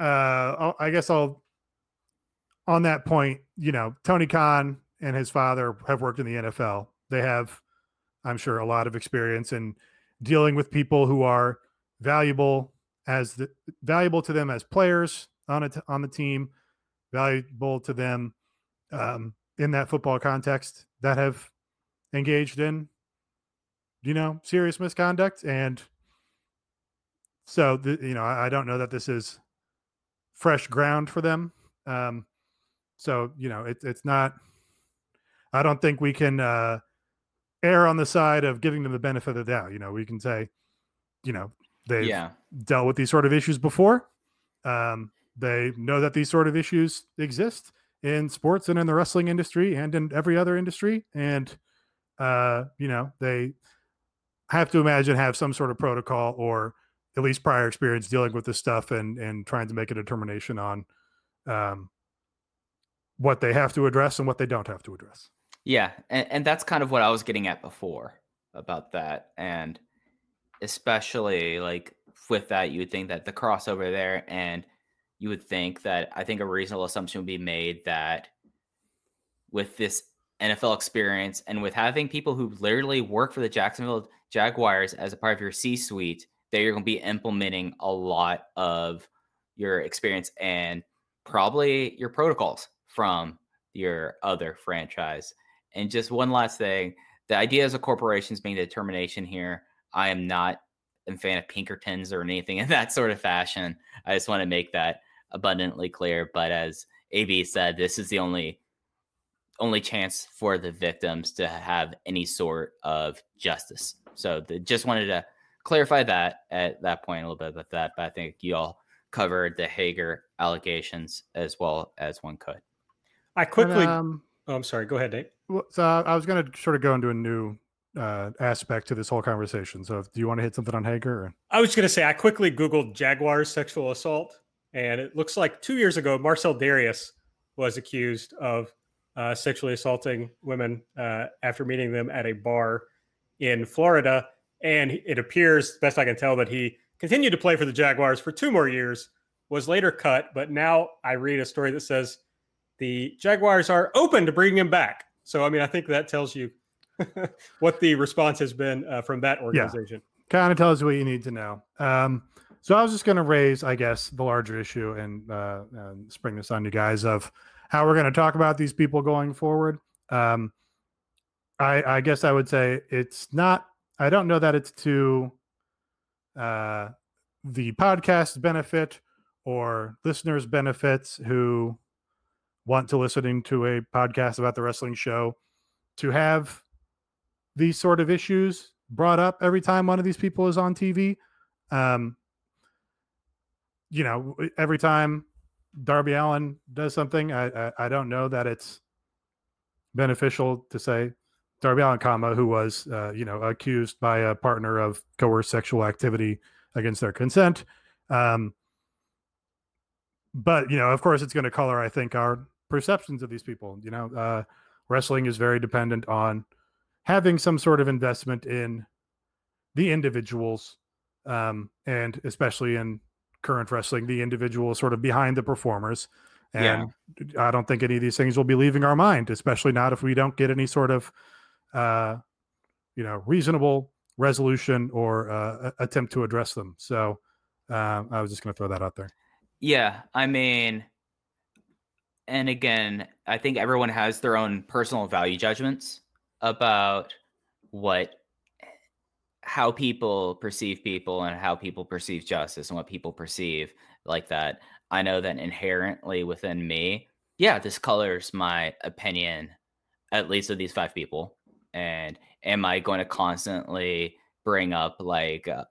uh, I'll, guess I'll on that point. You know, Tony Khan and his father have worked in the NFL. They have, I'm sure, a lot of experience in dealing with people who are valuable as the valuable to them as players on a t- on the team, valuable to them um, in that football context that have engaged in, you know, serious misconduct. And so, the, you know, I, I don't know that this is fresh ground for them. Um, so, you know, it, it's not, I don't think we can uh, err on the side of giving them the benefit of the doubt. You know, we can say, you know, they've Yeah. dealt with these sort of issues before. Um, they know that these sort of issues exist in sports and in the wrestling industry and in every other industry. And, uh, you know, they have to imagine have some sort of protocol or at least prior experience dealing with this stuff and, and trying to make a determination on, um, what they have to address and what they don't have to address. Yeah, and, and that's kind of what I was getting at before about that, and especially like with that, you would think that the crossover there, and you would think that I think a reasonable assumption would be made that with this NFL experience and with having people who literally work for the Jacksonville Jaguars as a part of your C-suite, that you're going to be implementing a lot of your experience and probably your protocols from your other franchise. And just one last thing the idea as a corporation is being the determination here. I am not a fan of Pinkertons or anything <laughs> in that sort of fashion. I just want to make that abundantly clear. But as AB said, this is the only only chance for the victims to have any sort of justice. So the, just wanted to clarify that at that point a little bit about that. But I think you all covered the Hager allegations as well as one could. I But, quickly. um, oh, I'm sorry. Go ahead, Nate. Well, so I was going to sort of go into a new uh, aspect to this whole conversation. So, do you want to hit something on Hager? Or? I was going to say, I quickly Googled Jaguars sexual assault, and it looks like two years ago, Marcell Dareus was accused of uh, sexually assaulting women uh, after meeting them at a bar in Florida. And it appears, best I can tell, that he continued to play for the Jaguars for two more years, was later cut. But now I read a story that says the Jaguars are open to bringing him back. So, I mean, I think that tells you <laughs> what the response has been uh, from that organization. Yeah. Kind of tells you what you need to know. Um, so, I was just going to raise, I guess, the larger issue and, uh, and spring this on you guys of how we're going to talk about these people going forward. Um, I, I guess I would say it's not. I don't know that it's to uh, the podcast benefit or listeners' benefits who want to listening to a podcast about the wrestling show to have these sort of issues brought up every time one of these people is on TV. Um, you know, every time Darby Allin does something, I, I, I don't know that it's beneficial to say Darby Allin, comma, who was, uh, you know, accused by a partner of coerced sexual activity against their consent. Um, but you know, of course, it's going to color, I think, our perceptions of these people. You know, uh, wrestling is very dependent on having some sort of investment in the individuals, um, and especially in current wrestling, the individual sort of behind the performers. And I don't think any of these things will be leaving our mind, especially not if we don't get any sort of, uh, you know, reasonable resolution or uh, attempt to address them. So uh, I was just going to throw that out there. Yeah, I mean, and again, I think everyone has their own personal value judgments about what how people perceive people and how people perceive justice and what people perceive like that. I know that inherently within me, yeah, this colors my opinion, at least of these five people. And am I going to constantly bring up like uh,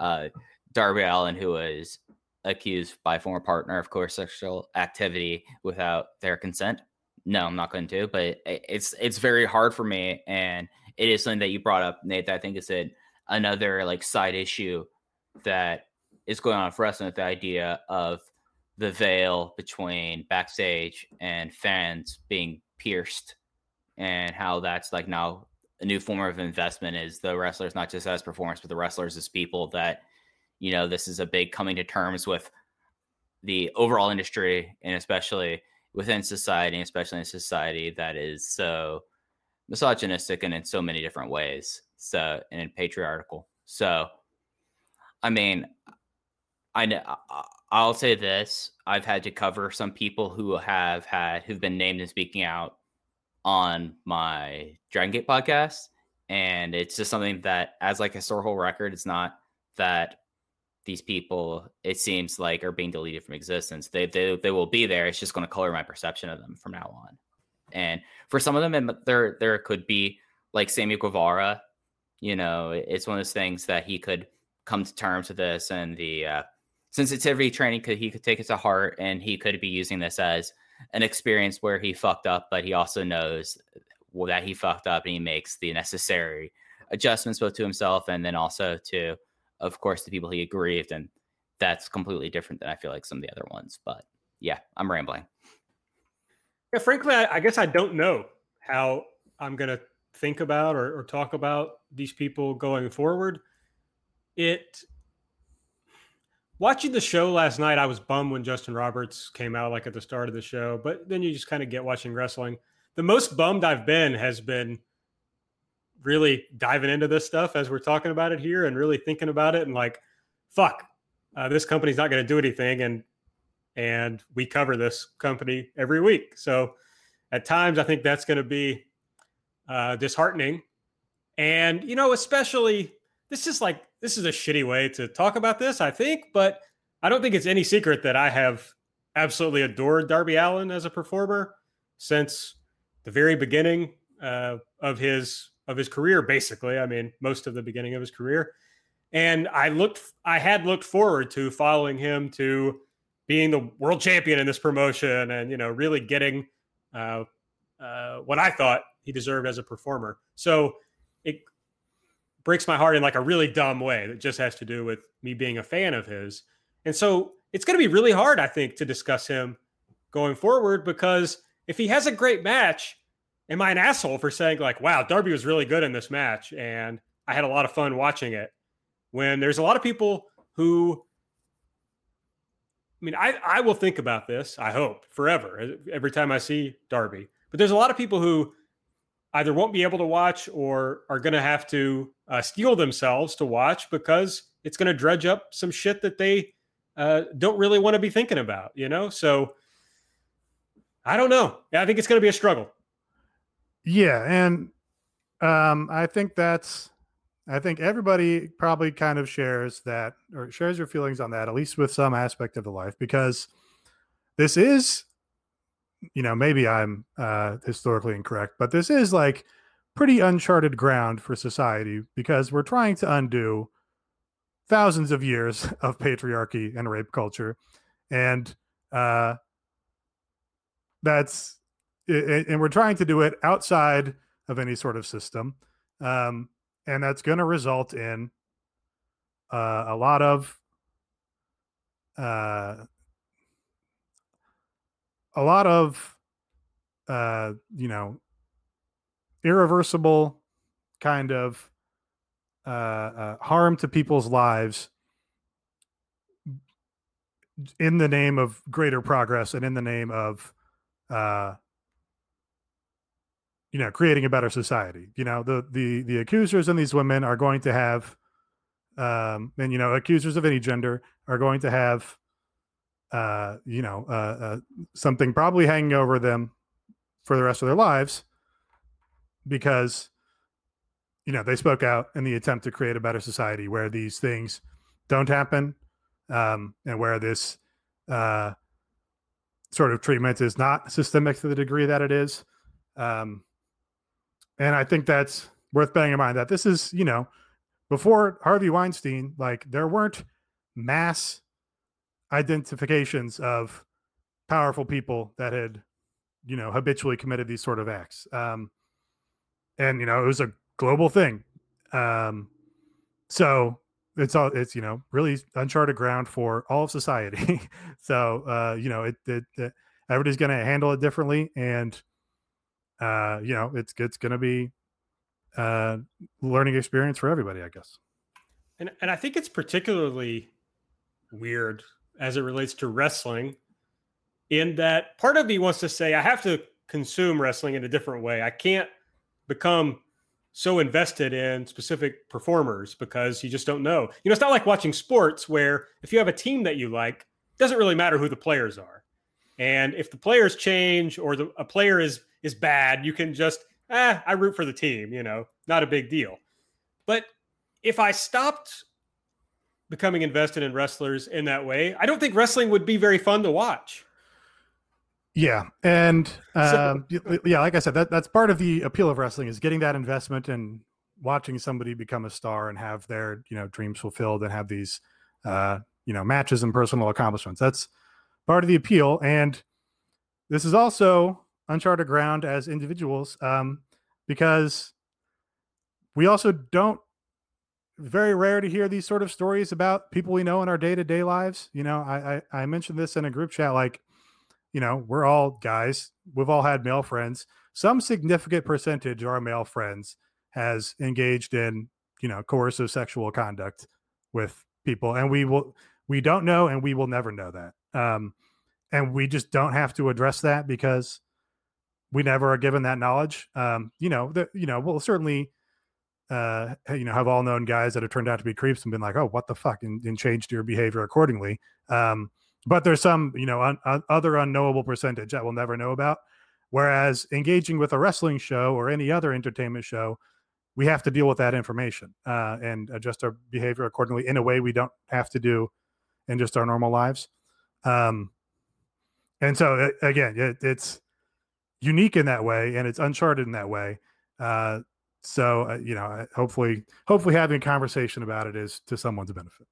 uh, Darby Allin who was accused by former partner of course sexual activity without their consent? No, I'm not going to. But it's it's very hard for me, and it is something that you brought up, Nate. That I think is a, another like side issue that is going on for us, and the idea of the veil between backstage and fans being pierced, and how that's like now a new form of investment is the wrestlers not just as performers, but the wrestlers as people that you know this is a big coming to terms with the overall industry and especially within society, especially in society that is so misogynistic and in so many different ways. So and patriarchal. So I mean, I know I'll say this: I've had to cover some people who have had who've been named and speaking out on my Dragon Gate podcast, and it's just something that, as like a historical record, it's not that these people it seems like are being deleted from existence. They they they will be there. It's just going to color my perception of them from now on. And for some of them, there there could be like Sammy Guevara. You know, it's one of those things that he could come to terms with this, and the uh, sensitivity training could he could take it to heart, and he could be using this as an experience where he fucked up, but he also knows that he fucked up, and he makes the necessary adjustments both to himself and then also to, of course, the people he aggrieved, and that's completely different than I feel like some of the other ones. But yeah, I'm rambling. Yeah, frankly, I, I guess I don't know how I'm going to think about or, or talk about these people going forward. It watching the show last night, I was bummed when Justin Roberts came out like at the start of the show, but then you just kind of get watching wrestling. The most bummed I've been has been really diving into this stuff as we're talking about it here and really thinking about it and like, fuck, uh, this company's not going to do anything. And and we cover this company every week. So at times, I think that's going to be uh, disheartening. And, you know, especially this is like, this is a shitty way to talk about this, I think, but I don't think it's any secret that I have absolutely adored Darby Allin as a performer since the very beginning uh, of his of his career basically i mean most of the beginning of his career and i looked i had looked forward to following him to being the world champion in this promotion and you know really getting uh, uh, what I thought he deserved as a performer. So it breaks my heart in like a really dumb way that just has to do with me being a fan of his. And so it's going to be really hard, I think, to discuss him going forward because if he has a great match, am I an asshole for saying like, "Wow, Darby was really good in this match and I had a lot of fun watching it"? When there's a lot of people who I mean, I, I will think about this, I hope, forever, every time I see Darby. But there's a lot of people who either won't be able to watch or are going to have to uh, steel themselves to watch because it's going to dredge up some shit that they uh, don't really want to be thinking about, you know? So I don't know. I think it's going to be a struggle. Yeah. And um, I think that's I think everybody probably kind of shares that or shares your feelings on that, at least with some aspect of the life, because this is, you know, maybe I'm uh, historically incorrect, but this is like pretty uncharted ground for society because we're trying to undo thousands of years <laughs> of patriarchy and rape culture. And uh, that's, and we're trying to do it outside of any sort of system. Um, and that's going to result in uh, a lot of uh, a lot of uh, you know irreversible kind of uh, uh, harm to people's lives in the name of greater progress and in the name of uh, you know creating a better society you know the the the accusers and these women are going to have um and you know accusers of any gender are going to have uh you know uh, uh something probably hanging over them for the rest of their lives because you know they spoke out in the attempt to create a better society where these things don't happen um and where this uh sort of treatment is not systemic to the degree that it is um and I think that's worth bearing in mind that this is, you know, before Harvey Weinstein, like there weren't mass identifications of powerful people that had, you know, habitually committed these sort of acts. Um, and you know, it was a global thing. Um, so it's all it's you know really uncharted ground for all of society. <laughs> so uh, you know, it, it, it everybody's going to handle it differently, and uh, you know, it's it's going to be uh, learning experience for everybody, I guess. And and I think it's particularly weird as it relates to wrestling, in that part of me wants to say I have to consume wrestling in a different way. I can't become so invested in specific performers because you just don't know. You know, it's not like watching sports where if you have a team that you like, it doesn't really matter who the players are. And if the players change or the, a player is is bad, you can just eh, I root for the team, you know, not a big deal. But if I stopped becoming invested in wrestlers in that way, I don't think wrestling would be very fun to watch. Yeah, and um, so, yeah, like I said, that that's part of the appeal of wrestling is getting that investment and watching somebody become a star and have their you know dreams fulfilled and have these uh, you know matches and personal accomplishments. That's part of the appeal, and this is also uncharted ground as individuals um, because we also don't very rare to hear these sort of stories about people we know in our day-to-day lives you know I, I i mentioned this in a group chat like you know, we're all guys. We've all had male friends. Some significant percentage of our male friends has engaged in, you know, coercive sexual conduct with people, and we will, we don't know, and we will never know that. Um, and we just don't have to address that because we never are given that knowledge. Um, you know, the, you know, we'll certainly, uh, you know, have all known guys that have turned out to be creeps and been like, oh, what the fuck, and, and changed your behavior accordingly. Um, but there's some you know un, un, other unknowable percentage that we'll never know about. Whereas engaging with a wrestling show or any other entertainment show we have to deal with that information uh, and adjust our behavior accordingly in a way we don't have to do in just our normal lives. Um, and so again it, it's unique in that way and it's uncharted in that way. Uh, so uh, you know hopefully hopefully having a conversation about it is to someone's benefit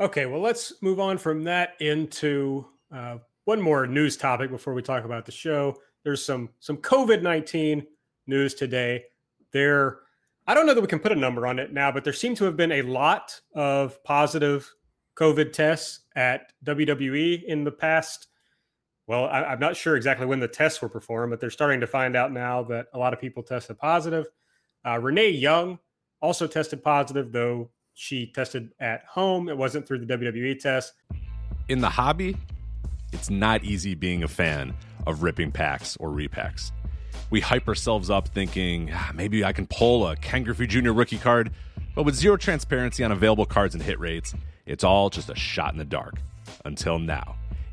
Okay, well, let's move on from that into uh, one more news topic before we talk about the show. There's some some COVID nineteen news today. There, I don't know that we can put a number on it now, but there seem to have been a lot of positive COVID tests at WWE in the past. Well, I, am not sure exactly when the tests were performed, but they're starting to find out now that a lot of people tested positive. Uh, Renee Young also tested positive, though she tested at home. It wasn't through the WWE test. In the hobby, it's not easy being a fan of ripping packs or repacks. We hype ourselves up thinking ah, maybe I can pull a Ken Griffey Jr. rookie card, but with zero transparency on available cards and hit rates, it's all just a shot in the dark. Until now.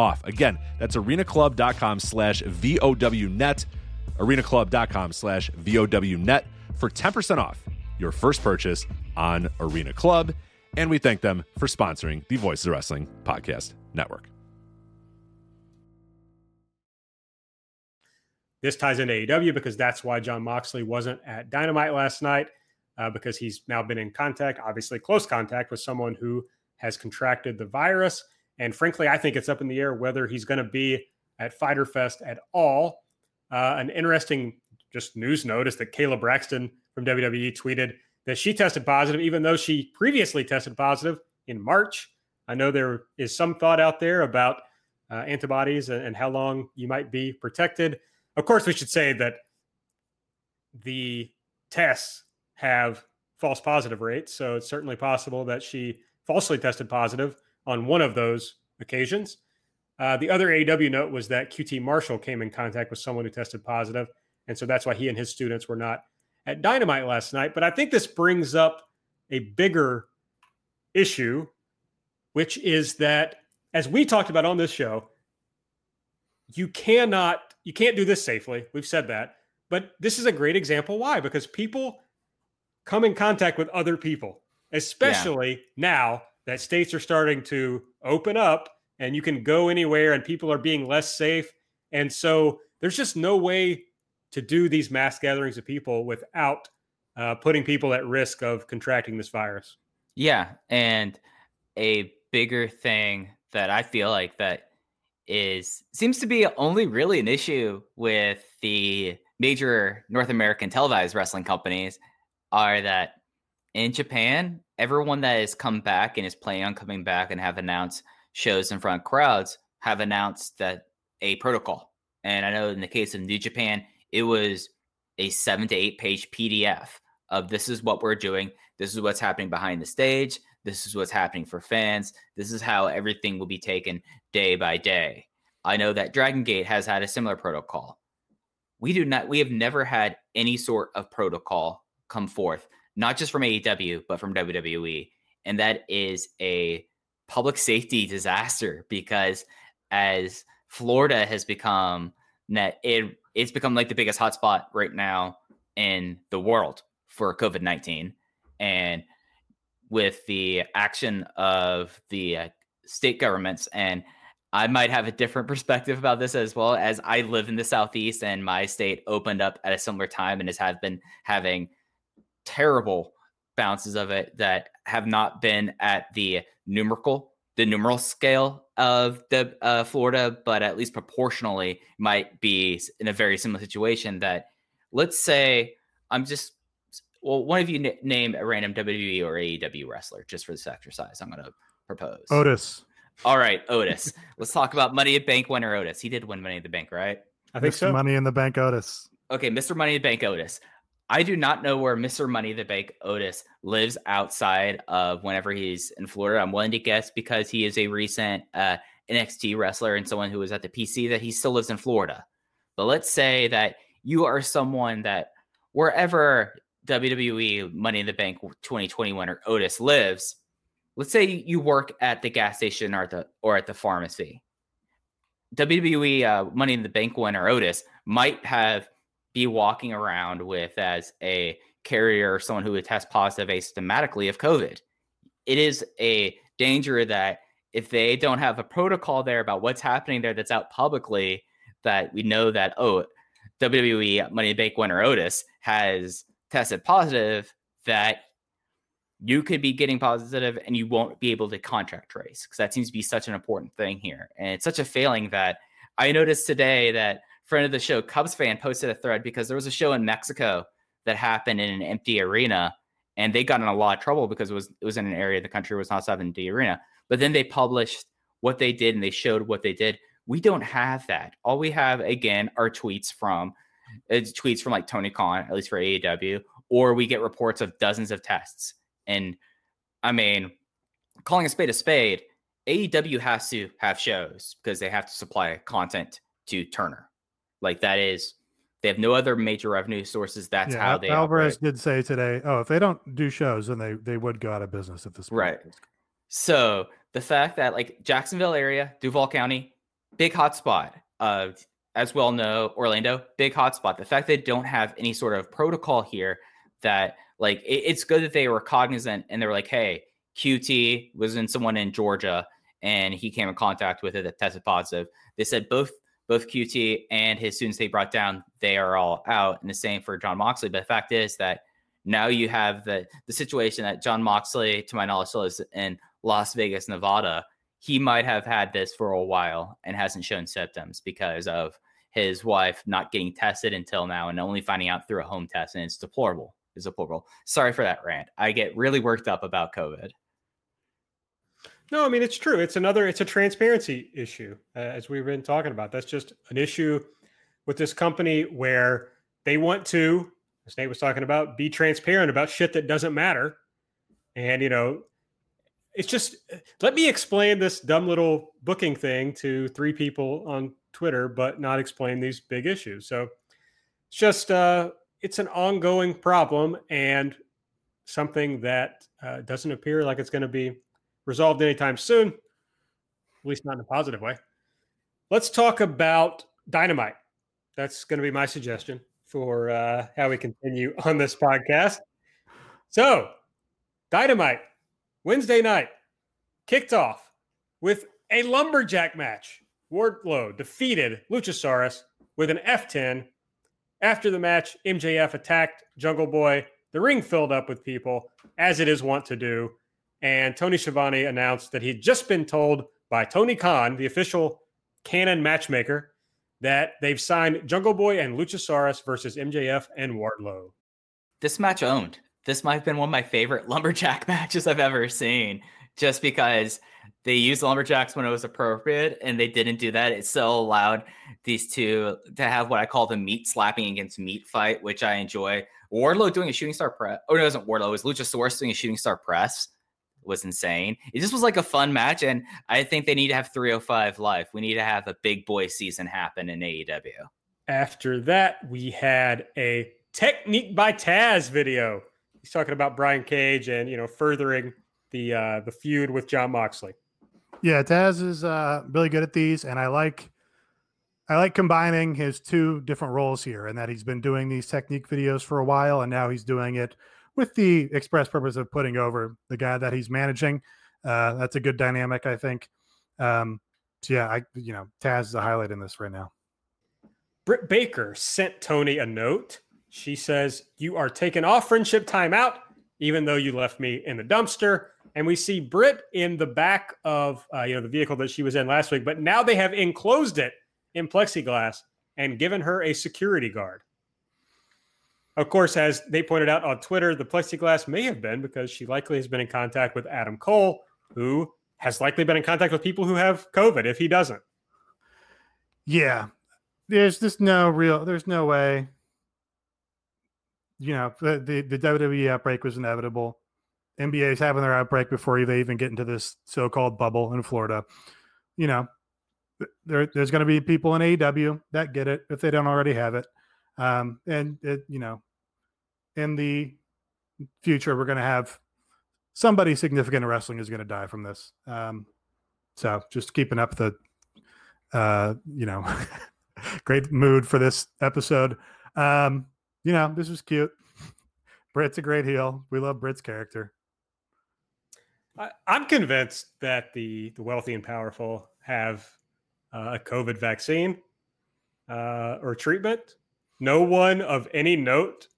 off. Again, that's arenaclub.com slash VOWnet. arenaclub.com slash VOWnet for 10% off your first purchase on Arena Club. And we thank them for sponsoring the Voices of Wrestling Podcast Network. This ties into AEW because that's why Jon Moxley wasn't at Dynamite last night uh, because he's now been in contact, obviously close contact with someone who has contracted the virus. And frankly, I think it's up in the air whether he's going to be at Fyter Fest at all. Uh, an interesting just news notice that Kayla Braxton from WWE tweeted that she tested positive, even though she previously tested positive in March. I know there is some thought out there about uh, antibodies and, and how long you might be protected. Of course, we should say that the tests have false positive rates. So it's certainly possible that she falsely tested positive on one of those occasions. Uh, the other AEW note was that QT Marshall came in contact with someone who tested positive, and so that's why he and his students were not at Dynamite last night. But I think this brings up a bigger issue, which is that as we talked about on this show, you cannot you can't do this safely. We've said that. But this is a great example why? Because people come in contact with other people, especially yeah. now that states are starting to open up and you can go anywhere and people are being less safe. And so there's just no way to do these mass gatherings of people without uh, putting people at risk of contracting this virus. Yeah. And a bigger thing that I feel like that is seems to be only really an issue with the major North American televised wrestling companies are that in Japan, everyone that has come back and is planning on coming back and have announced shows in front of crowds have announced that a protocol. And I know in the case of New Japan, it was a seven to eight page PDF of this is what we're doing. This is what's happening behind the stage. This is what's happening for fans. This is how everything will be taken day by day. I know that Dragon Gate has had a similar protocol. We do not, we have never had any sort of protocol come forth, not just from AEW, but from WWE. And that is a public <laughs> safety disaster because as Florida has become net, it it's become like the biggest hotspot right now in the world for COVID 19. And with the action of the uh, state governments, and I might have a different <laughs> perspective about this as well as I live in the Southeast and my state opened up at a similar time and has have been having terrible bounces of it that have not been at the numerical, the numeral scale of the uh, Florida, but at least proportionally might be in a very similar situation. That let's say I'm just well, one of you n- name a random WWE or AEW wrestler just for this exercise. I'm going to propose Otis. All right, Otis. <laughs> let's talk about Money in the Bank winner Otis. He did win Money in the Bank, right? I think Mr. so. Money in the Bank Otis. Okay, Mr. Money in the Bank Otis. I do not know where Mr. Money the Bank Otis lives outside of whenever he's in Florida. I'm willing to guess because he is a recent uh, NXT wrestler and someone who was at the PC that he still lives in Florida. But let's say that you are someone that wherever WWE Money in the Bank 2020 winner Otis lives, let's say you work at the gas station or the or at the pharmacy. WWE uh, Money in the Bank winner Otis might have be walking around with as a carrier or someone who would test positive asymptomatically of COVID. It is a danger that if they don't have a protocol there about what's happening there that's out publicly, that we know that, oh, WWE Money Bank winner Otis has tested positive, that you could be getting positive and you won't be able to contract trace because that seems to be such an important thing here. And it's such a failing that I noticed today that friend of the show, Cubs fan, posted a thread because there was a show in Mexico that happened in an empty arena, and they got in a lot of trouble because it was it was in an area of the country was not an empty arena. But then they published what they did and they showed what they did. We don't have that. All we have again are tweets from tweets from like Tony Khan, at least for AEW, or we get reports of dozens of tests. And I mean, calling a spade a spade, AEW has to have shows because they have to supply content to Turner. Like that is, they have no other major revenue sources. That's yeah, how they. Alvarez operate. did say today, "Oh, if they don't do shows, then they they would go out of business at this point." Right. So the fact that like Jacksonville area, Duval County, big hotspot. Uh, as well know, Orlando, big hotspot. The fact they don't have any sort of protocol here that like it, it's good that they were cognizant and they were like, hey, QT was in someone in Georgia and he came in contact with it that tested positive. They said both both QT and his students they brought down, they are all out. And the same for Jon Moxley. But the fact is that now you have the the situation that Jon Moxley, to my knowledge, still is in Las Vegas, Nevada. He might have had this for a while and hasn't shown symptoms because of his wife not getting tested until now and only finding out through a home test. And it's deplorable. It's deplorable. Sorry for that rant. I get really worked up about COVID. No, I mean it's true. It's another. It's a transparency issue, uh, as we've been talking about. That's just an issue with this company where they want to, as Nate was talking about, be transparent about shit that doesn't matter. And you know, it's just let me explain this dumb little booking thing to three people on Twitter, but not explain these big issues. So it's just uh, it's an ongoing problem and something that uh, doesn't appear like it's going to be resolved anytime soon, at least not in a positive way. Let's talk about dynamite. That's going to be my suggestion for uh, how we continue <laughs> on this podcast. So, dynamite, Wednesday night, kicked off with a lumberjack match. Wardlow defeated Luchasaurus with an F10. After the match, MJF attacked Jungle Boy. The ring filled up with people, as it is wont to do. And Tony Schiavone announced that he'd just been told by Tony Khan, the official canon matchmaker, that they've signed Jungle Boy and Luchasaurus versus MJF and Wardlow. This match owned. This might have been one of my favorite <laughs> lumberjack matches I've ever seen, just because they used lumberjacks when it was appropriate and they didn't do that. It still allowed these two to have what I call the meat slapping against meat fight, which I enjoy. Wardlow doing a shooting star press. Oh, no, it wasn't Wardlow. It was Luchasaurus doing a shooting star press was insane. It just was like a fun match, and I think they need to have 305 live. We need to have a big boy season happen in AEW. After that, we had a technique by Taz video. He's talking about Brian Cage and you know furthering the uh, the feud with Jon Moxley. Yeah, Taz is uh, really good at these, and I like I like combining his two different roles here, and that he's been doing these technique videos for a while, and now he's doing it with the express purpose of putting over the guy that he's managing. Uh, that's a good dynamic, I think. Um, so yeah, I you know Taz is a highlight in this right now. Britt Baker sent Tony a note. She says, "You are taking off friendship time out, even though you left me in the dumpster." And we see Britt in the back of uh, you know the vehicle that she was in last week, but now they have enclosed it in plexiglass and given her a security guard. Of course, as they pointed out on Twitter, the plexiglass may have been because she likely has been in contact with Adam Cole, who has likely been in contact with people who have COVID if he doesn't. Yeah. There's just no real, there's no way. You know, the, the, the WWE outbreak was inevitable. NBA is having their outbreak before they even get into this so called bubble in Florida. You know, there, there's going to be people in AEW that get it if they don't already have it. Um, and it, you know, in the future, we're going to have somebody significant in wrestling is going to die from this. Um, so just keeping up the, uh, you know, <laughs> great mood for this episode. Um, you know, this was cute. <laughs> Britt's a great heel. We love Britt's character. I, am convinced that the the wealthy and powerful have uh, a COVID vaccine uh, or treatment no one of any note,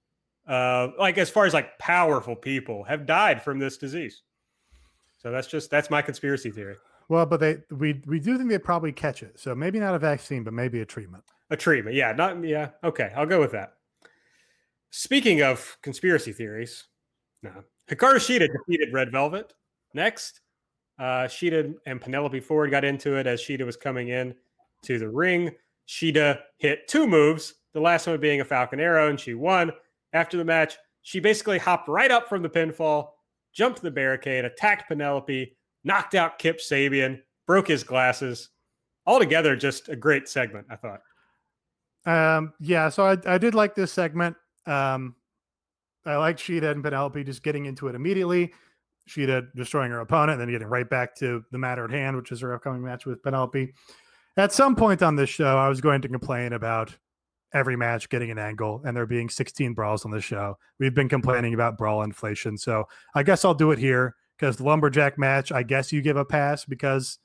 uh, like as far as like powerful people, have died from this disease. So that's just that's my conspiracy theory. Well, but they we we do think they probably catch it. So maybe not a vaccine, but maybe a treatment. A treatment, yeah, not yeah. Okay, I'll go with that. Speaking of conspiracy theories, no. Hikaru Shida defeated Red Velvet. Next, uh, Shida and Penelope Ford got into it as Shida was coming in to the ring. Shida hit two moves, the last one being a Falcon Arrow, and she won. After the match, she basically hopped right up from the pinfall, jumped the barricade, attacked Penelope, knocked out Kip Sabian, broke his glasses. Altogether, just a great segment, I thought. Um, yeah, so I, I did like this segment. Um, I liked Shida and Penelope just getting into it immediately. Shida destroying her opponent, and then getting right back to the matter at hand, which is her upcoming match with Penelope. At some point on this show, I was going to complain about every match getting an angle and there being 16 brawls on the show. We've been complaining about brawl inflation. So I guess I'll do it here because the lumberjack match, I guess you give a pass because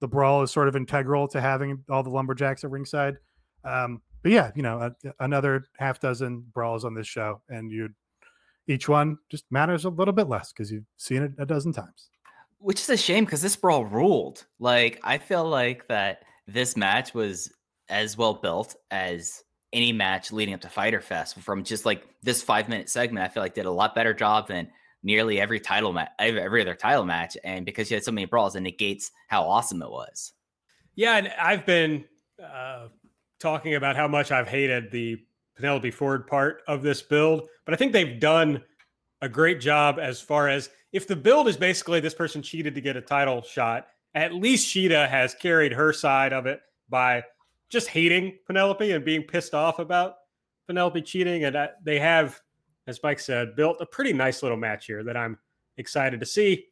the brawl is sort of integral to having all the lumberjacks at ringside. Um, but yeah, you know, a, another half dozen brawls on this show, and you each one just matters a little bit less because you've seen it a dozen times. Which is a shame because this brawl ruled. Like I feel like that this match was as well built as any match leading up to Fyter Fest. From just like this five minute segment, I feel like did a lot better job than nearly every title match, every other title match. And because you had so many brawls, it negates how awesome it was. Yeah, and I've been uh, talking about how much I've hated the Penelope Ford part of this build, but I think they've done a great job as far as if the build is basically this person cheated to get a title shot, at least Shida has carried her side of it by just hating Penelope and being pissed off about Penelope cheating. And they have, as Mike said, built a pretty nice little match here that I'm excited to see.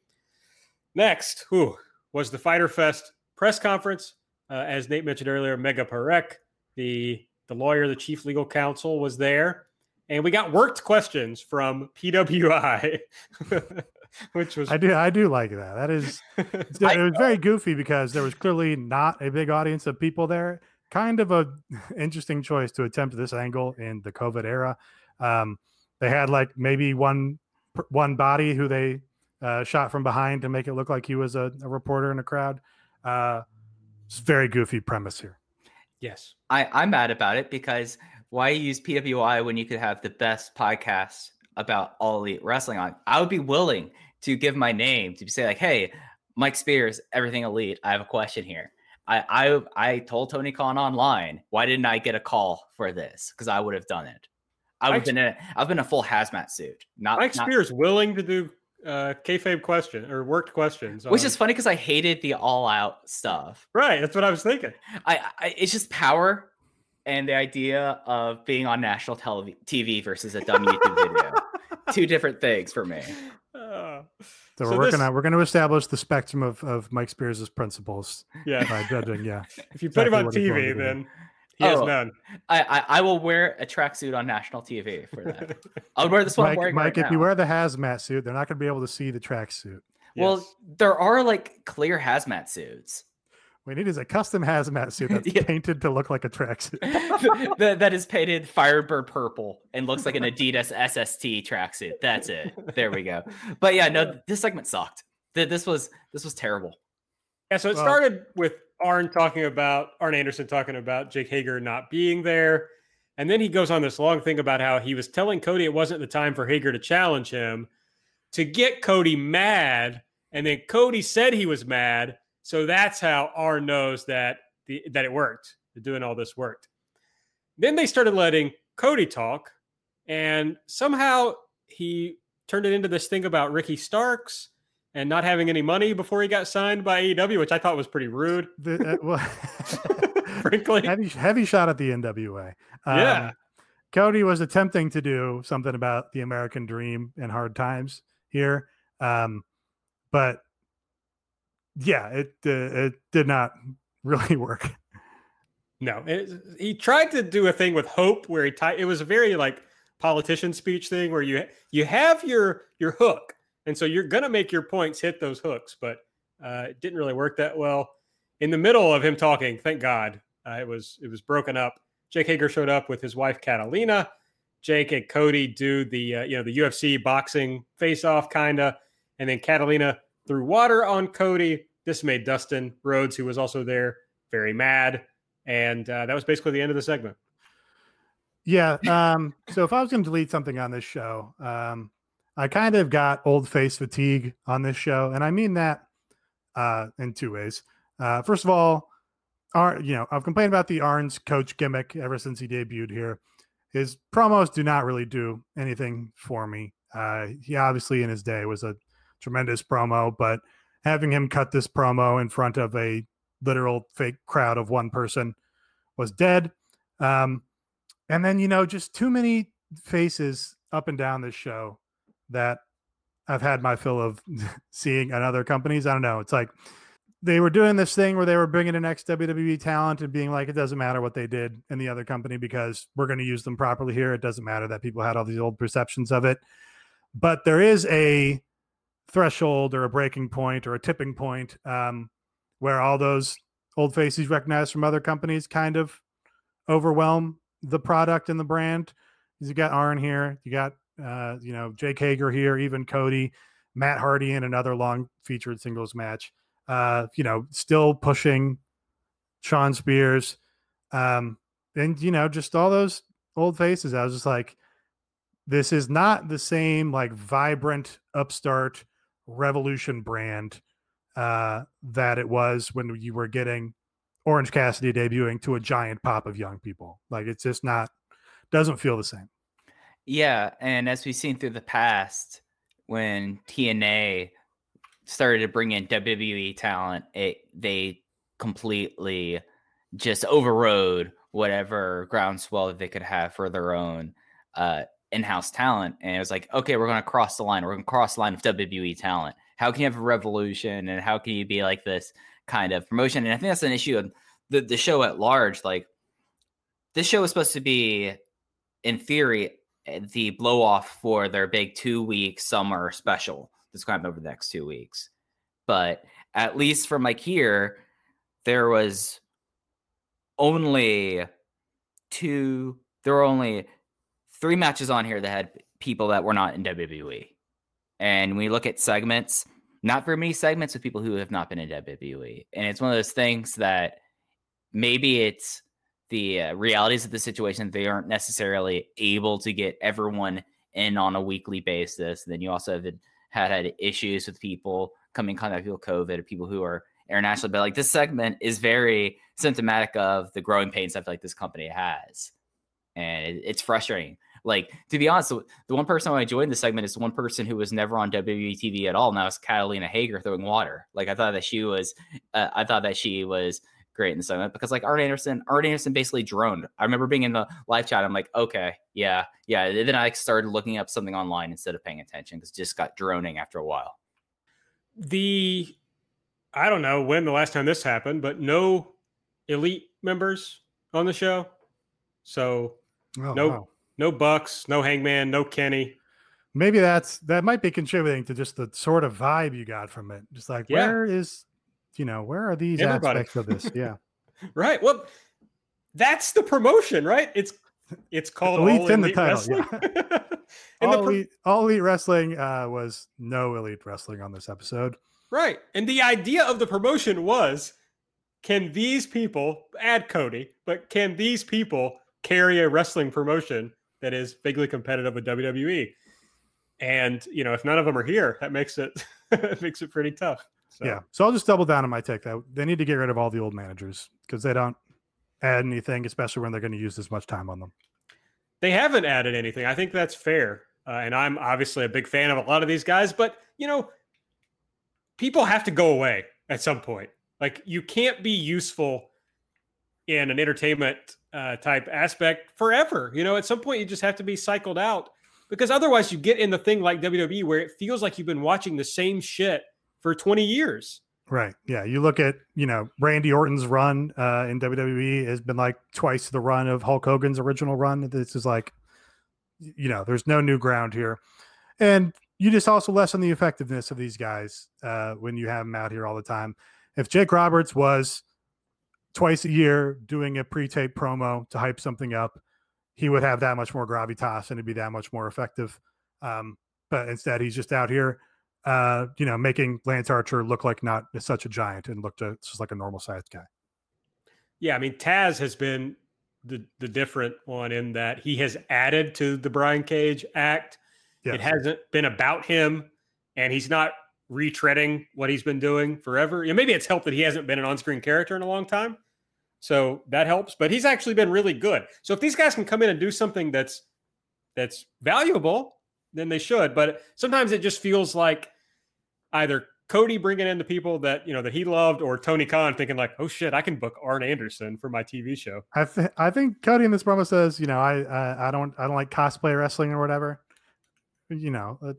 Next, who was the Fyter Fest press conference. Uh, as Nate mentioned earlier, Megha Parekh, the the lawyer, the chief legal counsel, was there, and we got worked questions from PWI. <laughs> <laughs> which was I do I do like that. That is <laughs> it was very goofy because there was clearly not a big audience of people there. Kind of a <laughs> interesting choice to attempt this angle in the COVID era. Um, they had like maybe one one body who they uh, shot from behind to make it look like he was a, a reporter in a crowd. Uh, it's very goofy premise here. Yes, I I'm mad about it because why use PWI when you could have the best podcast about all elite wrestling on? I would be willing to give my name to say like, hey, Mike Spears, everything elite. I have a question here. I I I told Tony Khan online, why didn't I get a call for this? Because I would have done it. I would have been a I've been a full hazmat suit. Not Mike not, Spears willing to do uh kayfabe question or worked questions, which is funny because I hated the all out stuff. Right, that's what I was thinking. I, I it's just power and the idea of being on national telev- TV versus a dumb YouTube video. <laughs> Two different things for me. Uh, so, we're working on we're going to establish the spectrum of, of Mike Spears' principles. Yeah, by judging. Yeah, <laughs> if you put him on TV, then he has Oh, none. I, I I will wear a tracksuit on national TV for that. I would wear this one. I'm Mike, wearing Mike right if you wear the hazmat suit, they're not going to be able to see the tracksuit. Well, Yes. there are like clear hazmat suits We need is a custom hazmat suit that's <laughs> Yeah. painted to look like a tracksuit. <laughs> that, that is <laughs> painted Firebird purple and looks like an Adidas SST tracksuit. That's it. There we go. But yeah, no, this segment sucked. This was this was terrible. Yeah, so it Well- started with Arn talking about Arn Anderson talking about Jake Hager not being there. And then he goes on this long thing about how he was telling Cody it wasn't the time for Hager to challenge him to get Cody mad. And then Cody said he was mad. So that's how Arn knows that the that it worked. Doing all this worked. Then they started letting Cody talk, and somehow he turned it into this thing about Ricky Starks and not having any money before he got signed by AEW, which I thought was pretty rude, The- uh, <laughs> well, <laughs> frankly. heavy heavy shot at the NWA. Yeah. Um, Cody was attempting to do something about the American dream and hard times here, um, but yeah, it uh, it did not <laughs> really work. No, it, he tried to do a thing with hope where he tied. It was a very like politician speech thing where you you have your your hook, and so you're gonna make your points hit those hooks, but uh, it didn't really work that well. In the middle of him talking, thank God, uh, it was it was broken up. Jake Hager showed up with his wife Catalina. Jake and Cody do the uh, you know the UFC boxing face off kinda, and then Catalina threw water on Cody. This made Dustin Rhodes, who was also there, very mad. And uh, that was basically the end of the segment. Yeah. Um, so if I was going to delete something on this show, um, I kind of got old face fatigue on this show, and I mean that uh, in two ways. Uh, first of all, our, you know, I've complained about the Arn's coach gimmick ever since he debuted here. His promos do not really do anything for me. Uh, he obviously in his day was a tremendous promo, but having him cut this promo in front of a literal fake crowd of one person was dead. Um, and then you know, just too many faces up and down this show that I've had my fill of <laughs> seeing on other companies. I don't know. It's like they were doing this thing where they were bringing an ex WWE talent and being like, it doesn't matter what they did in the other company because we're going to use them properly here. It doesn't matter that people had all these old perceptions of it. But there is a threshold or a breaking point or a tipping point um, where all those old faces recognized from other companies kind of overwhelm the product and the brand. You got Arn here, you got uh, you know Jake Hager here, even Cody, Matt Hardy in another long featured singles match. Uh, you know, still pushing Shawn Spears, um, and you know, just all those old faces. I was just like, this is not the same like vibrant upstart revolution brand uh, that it was when you were getting Orange Cassidy debuting to a giant pop of young people. Like it's just not doesn't feel the same. Yeah, and as we've seen through the past, when TNA started to bring in WWE talent, it they completely just overrode whatever groundswell they could have for their own uh, in-house talent. And it was like, okay, we're going to cross the line. We're going to cross the line of WWE talent. How can you have a revolution, and how can you be like this kind of promotion? And I think that's an issue of the the show at large. Like this show is supposed to be, in theory, eh, the blow off for their big two week summer special that's to happen over the next two weeks. But at least from like here, there was only two, there were only three matches on here that had people that were not in WWE. And we look at segments, not very many segments with people who have not been in WWE. And it's one of those things that maybe it's the uh, realities of the situation. They aren't necessarily able to get everyone in on a weekly basis. And then you also have had, had issues with people coming in contact with COVID, people who are international. But like this segment is very symptomatic of the growing pains feel like this company has. And it, it's frustrating. Like to be honest, the one person I joined the segment is the one person who was never on WWE TV at all. Now it's Catalina Hager throwing water. Like I thought that she was, uh, I thought that she was great in the segment because like Arn Anderson, Arn Anderson basically droned. I remember being in the live chat. I'm like, okay, yeah, yeah. then I started looking up something online instead of paying attention because just got droning after a while. The I don't know when the last time this happened, but no elite members on the show. So oh, no wow. No Bucks, no Hangman, no Kenny. Maybe that's that might be contributing to just the sort of vibe you got from it. Just like yeah. where is you know, where are these Everybody. aspects of this? Yeah. <laughs> <laughs> right. Well, that's the promotion, right? It's it's called Elite all in the title. Wrestling. <laughs> Yeah. all, the pro- elite, all elite wrestling uh, was no elite wrestling on this episode. Right. And the idea of the promotion was can these people add Cody, but can these people carry a wrestling promotion that is vaguely competitive with WWE? And you know, if none of them are here, that makes it <laughs> it makes it pretty tough. So. Yeah. So I'll just double down on my take that they need to get rid of all the old managers because they don't add anything, especially when they're going to use this much time on them. They haven't added anything. I think that's fair. Uh, and I'm obviously a big fan of a lot of these guys, but you know, people have to go away at some point. Like you can't be useful in an entertainment uh, type aspect forever. You know, at some point you just have to be cycled out because otherwise you get in the thing like WWE where it feels like you've been watching the same shit for 20 years. Right. Yeah. You look at, you know, Randy Orton's run uh, in WWE has been like twice the run of Hulk Hogan's original run. This is like, you know, there's no new ground here. And you just also lessen the effectiveness of these guys uh, when you have them out here all the time. If Jake Roberts was twice a year doing a pre-tape promo to hype something up, he would have that much more gravitas and it'd be that much more effective. Um, but instead, he's just out here uh, you know, making Lance Archer look like not such a giant and looked just like a normal sized guy. Yeah, I mean, Taz has been the the different one in that he has added to the Brian Cage act. Yes. It hasn't been about him, and he's not retreading what he's been doing forever. Yeah, maybe it's helped that he hasn't been an on-screen character in a long time, so that helps. But he's actually been really good. So if these guys can come in and do something that's that's valuable, then they should. But sometimes it just feels like either Cody bringing in the people that you know that he loved, or Tony Khan thinking like, "Oh shit, I can book Arn Anderson for my TV show." I th- I think Cody in this promo says, you know, I, I I don't I don't like cosplay wrestling or whatever. You know, uh,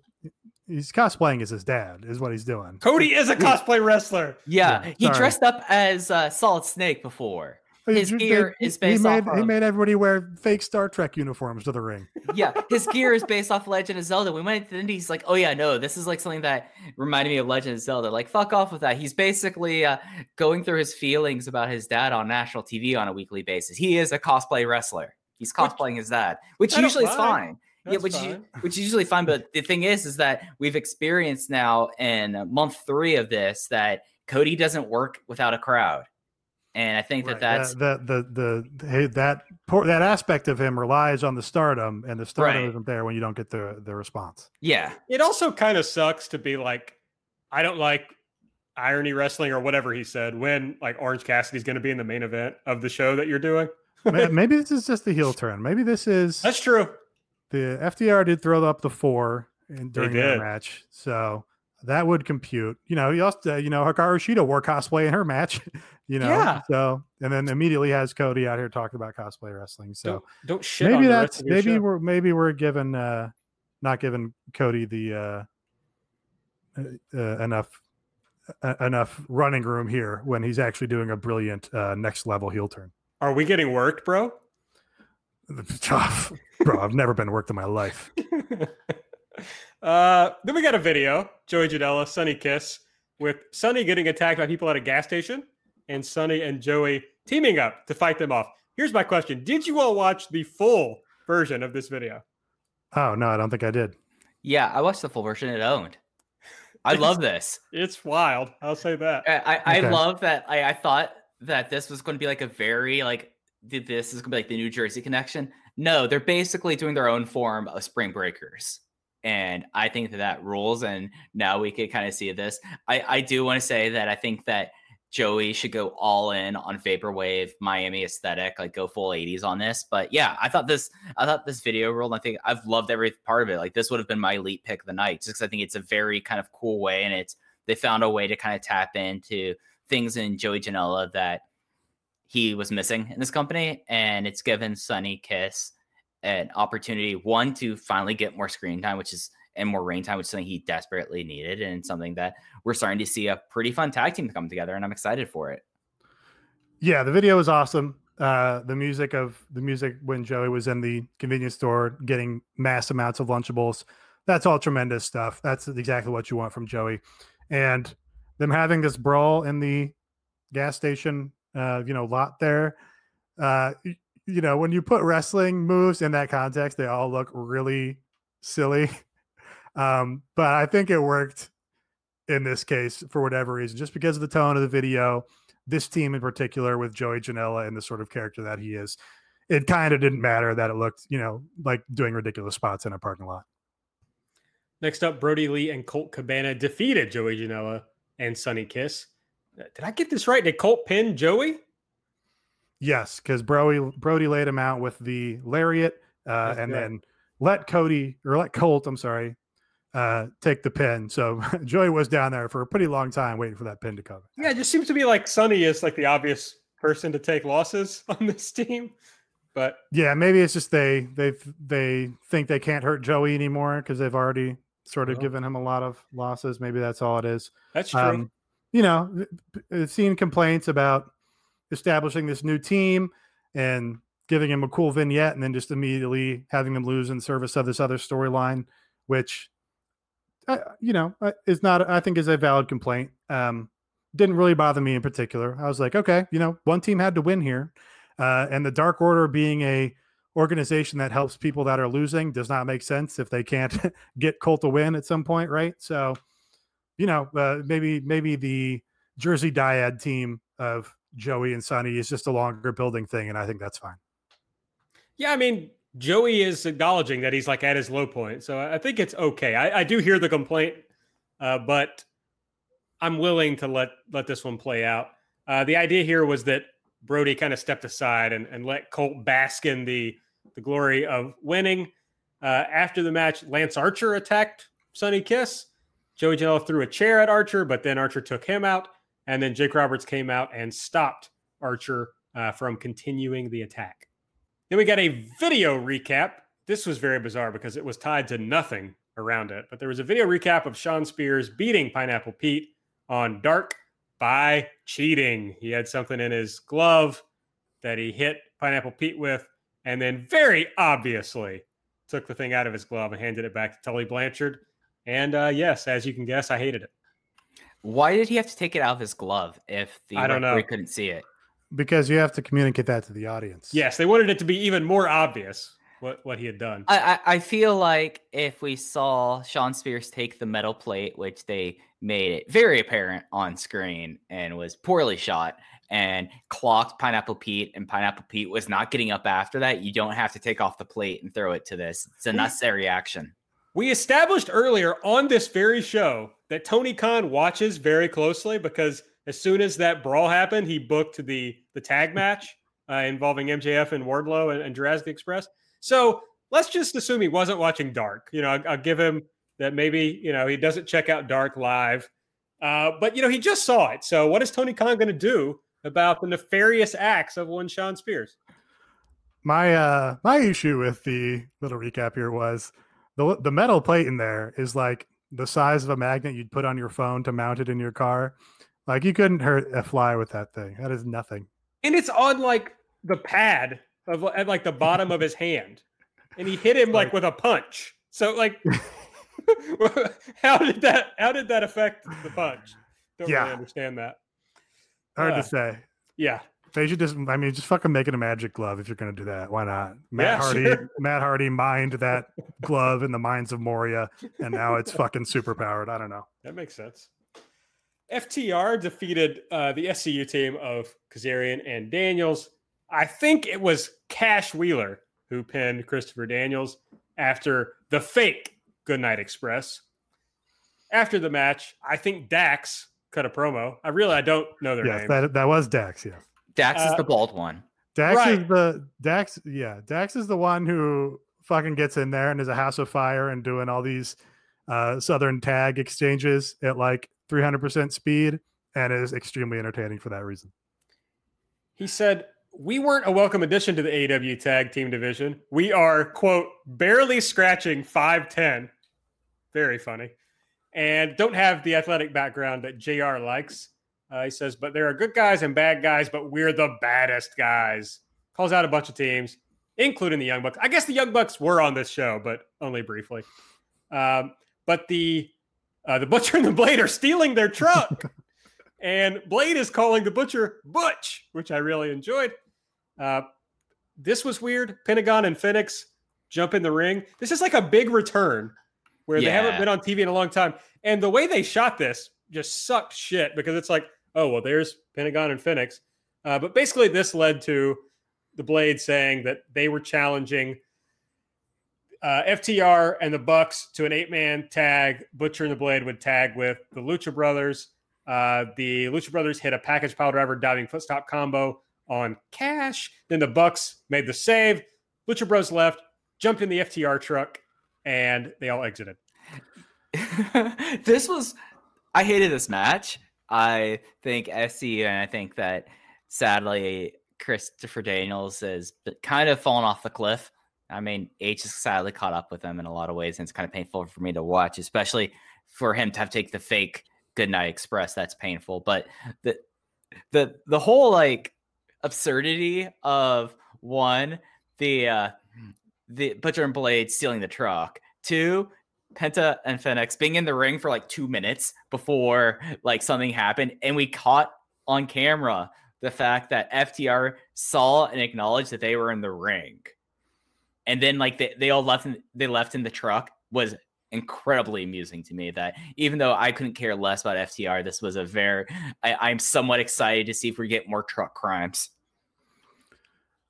he's cosplaying as his dad is what he's doing. Cody is a cosplay wrestler. Yeah, Yeah, he sorry. dressed up as uh, Solid Snake before. His They- gear they- is he based made, off He of- made everybody wear fake Star Trek uniforms to the ring. Yeah, <laughs> his gear is based off Legend of Zelda. We went to the Indies, like, oh yeah, no, this is like something that reminded me of Legend of Zelda. Like, fuck off with that. He's basically uh, going through his feelings about his dad on national TV on a weekly basis. He is a cosplay wrestler. He's Which- cosplaying his dad, which I don't usually is mind. Fine. yeah, which is, fine. which is usually fine. But the thing is, is that we've experienced now in month three of this that Cody doesn't work without a crowd, and I think Right, that that's the the the, the hey, that that aspect of him relies on the stardom, and the stardom Right. isn't there when you don't get the the response. yeah, It also kind of sucks to be like, I don't like irony wrestling or whatever he said when like Orange Cassidy's going to be in the main event of the show that you're doing. <laughs> Maybe this is just the heel turn. Maybe this is That's true. The FTR did throw up the four in, during did. match, so that would compute. You know, he also, you know, Hikaru Shida wore cosplay in her match. <laughs> You know, Yeah. so and then immediately has Cody out here talking about cosplay wrestling. So don't, don't shit on maybe that's rest of your maybe show. we're maybe we're given uh not giving Cody the uh, uh, uh enough uh, enough running room here when he's actually doing a brilliant uh next level heel turn. Are we getting worked, bro? The tough. <laughs> Bro, I've never been worked in my life. <laughs> uh, then we got a video, Joey Janela, Sonny Kiss, with Sonny getting attacked by people at a gas station, and Sonny and Joey teaming up to fight them off. Here's my question: Did you all watch the full version of this video? Oh no, I don't think I did. yeah. I watched the full version. It owned. I <laughs> love this. It's wild. I'll say that. I, I, I love that. I, I thought that this was going to be like a very like this is to be like the New Jersey connection. No, they're basically doing their own form of Spring Breakers, and I think that that rules. And now we could kind of see this. I I do want to say that I think that Joey should go all in on vaporwave Miami aesthetic, like go full 80s on this. But yeah, I thought this I thought this video ruled. I think I've loved every part of it. Like this would have been my elite pick of the night, just because I think it's a very kind of cool way, and it's they found a way to kind of tap into things in Joey Janela that he was missing in this company, and it's given Sonny Kiss an opportunity one to finally get more screen time, which is and more rain time, which is something he desperately needed, and something that we're starting to see a pretty fun tag team come together, and I'm excited for it. Yeah, the video was awesome. Uh, the music of the music when Joey was in the convenience store getting mass amounts of Lunchables. That's all tremendous stuff. That's exactly what you want from Joey. And them having this brawl in the gas station, uh, you know, lot there. Uh, you know, when you put wrestling moves in that context, they all look really silly. <laughs> Um, but I think it worked in this case for whatever reason, just because of the tone of the video this team in particular with Joey Janela and the sort of character that he is, it kind of didn't matter that it looked, you know, like doing ridiculous spots in a parking lot. Next up, Brodie Lee and Colt Cabana defeated Joey Janela and Sonny Kiss. Did I get this right? Did Colt pin Joey? Yes, because Brody Brody laid him out with the lariat, uh, and right. then let Cody or let Colt, I'm sorry, uh, take the pin. So <laughs> Joey was down there for a pretty long time waiting for that pin to come. Yeah, it just seems to be like Sonny is like the obvious person to take losses <laughs> on this team. But Yeah, maybe it's just they they they think they can't hurt Joey anymore because they've already sort of Well. given him a lot of losses. Maybe that's all it is. that's true. Um, you know, I've seen complaints about establishing this new team and giving him a cool vignette and then just immediately having them lose in service of this other storyline, which, uh, you know, uh, is not, I think, is a valid complaint. Um, didn't really bother me in particular. I was like, okay, you know, one team had to win here. Uh, and the Dark Order being a organization that helps people that are losing does not make sense if they can't <laughs> get Colt to win at some point, right? So, you know, uh, maybe maybe the Jersey Dyad team of Joey and Sonny is just a longer building thing, and I think that's fine. Yeah, I mean, Joey is acknowledging that he's like at his low point, so I think it's okay. I, I do hear the complaint, uh, but I'm willing to let let this one play out. Uh, the idea here was that Brody kind of stepped aside and, and let Colt bask in the the glory of winning. Uh, after the match, Lance Archer attacked Sonny Kiss. Joey Janela threw a chair at Archer, but then Archer took him out, and then Jake Roberts came out and stopped Archer uh, from continuing the attack. Then we got a video recap. This was very bizarre because it was tied to nothing around it, but there was a video recap of Shawn Spears beating Pineapple Pete on Dark by cheating. He had something in his glove that he hit Pineapple Pete with, and then very obviously took the thing out of his glove and handed it back to Tully Blanchard. And uh, yes, as you can guess, I hated it. Why did he have to take it out of his glove if the I don't referee know. couldn't see it? because you have to communicate that to the audience. Yes, they wanted it to be even more obvious what, what he had done. I, I I feel like if we saw Shawn Spears take the metal plate, which they made it very apparent on screen and was poorly shot, and clocked Pineapple Pete, and Pineapple Pete was not getting up after that, you don't have to take off the plate and throw it to this. It's a necessary action. We established earlier on this very show that Tony Khan watches very closely because as soon as that brawl happened, he booked the the tag <laughs> match uh, involving MJF and Wardlow and, and Jurassic Express. So let's just assume he wasn't watching Dark. You know, I'll, I'll give him that. Maybe you know he doesn't check out Dark live, uh, but you know he just saw it. So what is Tony Khan going to do about the nefarious acts of one Shawn Spears? My uh my issue with the little recap here was the the metal plate in there is like the size of a magnet you'd put on your phone to mount it in your car. Like you couldn't hurt a fly with that thing. That is nothing. and it's on like the pad of at like the bottom of his <laughs> hand, and he hit him like Like- with a punch. So like, <laughs> <laughs> how did that? How did that affect the punch? Don't Yeah. really understand that. Hard Yeah. to uh, say. Yeah, They should just I mean just fucking make it a magic glove if you're gonna do that. Why not? Matt Yeah, Hardy sure. <laughs> Matt Hardy mined that glove in the mines of Moria and now it's fucking super powered. I don't know. that makes sense. FTR defeated uh, the SCU team of Kazarian and Daniels. I think it was Cash Wheeler who pinned Christopher Daniels after the fake Goodnight Express. After the match, I think Dax cut a promo. I really I don't know their Yes, names. that that was Dax, yes. Dax is Uh, the bald one. Dax Right. is the Dax. Yeah, Dax is the one who fucking gets in there and is a house of fire and doing all these uh, southern tag exchanges at like 300% speed and is extremely entertaining for that reason. He said, We weren't a welcome addition to the AW tag team division. We are, quote, barely scratching 5'10. Very funny. And don't have the athletic background that JR likes. Uh, he says, But there are good guys and bad guys, but we're the baddest guys. Calls out a bunch of teams, including the Young Bucks. I guess the Young Bucks were on this show, but only briefly. Um, but the uh, the Butcher and the Blade are stealing their truck. <laughs> and Blade is calling the Butcher Butch, which I really enjoyed. Uh, this was weird. Pentagon and Phoenix jump in the ring. This is like a big return where they haven't been on TV in a long time. And the way they shot this just sucked shit because it's like, oh, well, there's Pentagon and Phoenix. Uh, but basically, this led to the Blade saying that they were challenging uh, FTR and the Bucks to an eight-man tag. Butcher and the Blade would tag with the Lucha Brothers. Uh, the Lucha Brothers hit a package pile driver diving footstop combo on Cash. Then the Bucks made the save. Lucha Bros left, jumped in the FTR truck, and they all exited. <laughs> this was I hated this match. I think SC and I think that sadly Christopher Daniels has kind of fallen off the cliff. I mean, H has sadly caught up with him in a lot of ways, and it's kind of painful for me to watch, especially for him to have to take the fake Goodnight Express. That's painful. But the the the whole like absurdity of one the uh the Butcher and Blade stealing the truck. Two, Penta and Phoenix being in the ring for like two minutes before like something happened, and we caught on camera the fact that FTR saw and acknowledged that they were in the ring, and then like they, they all left in, they left in the truck was incredibly amusing to me that even though I couldn't care less about FTR, this was a very I, I'm somewhat excited to see if we get more truck crimes.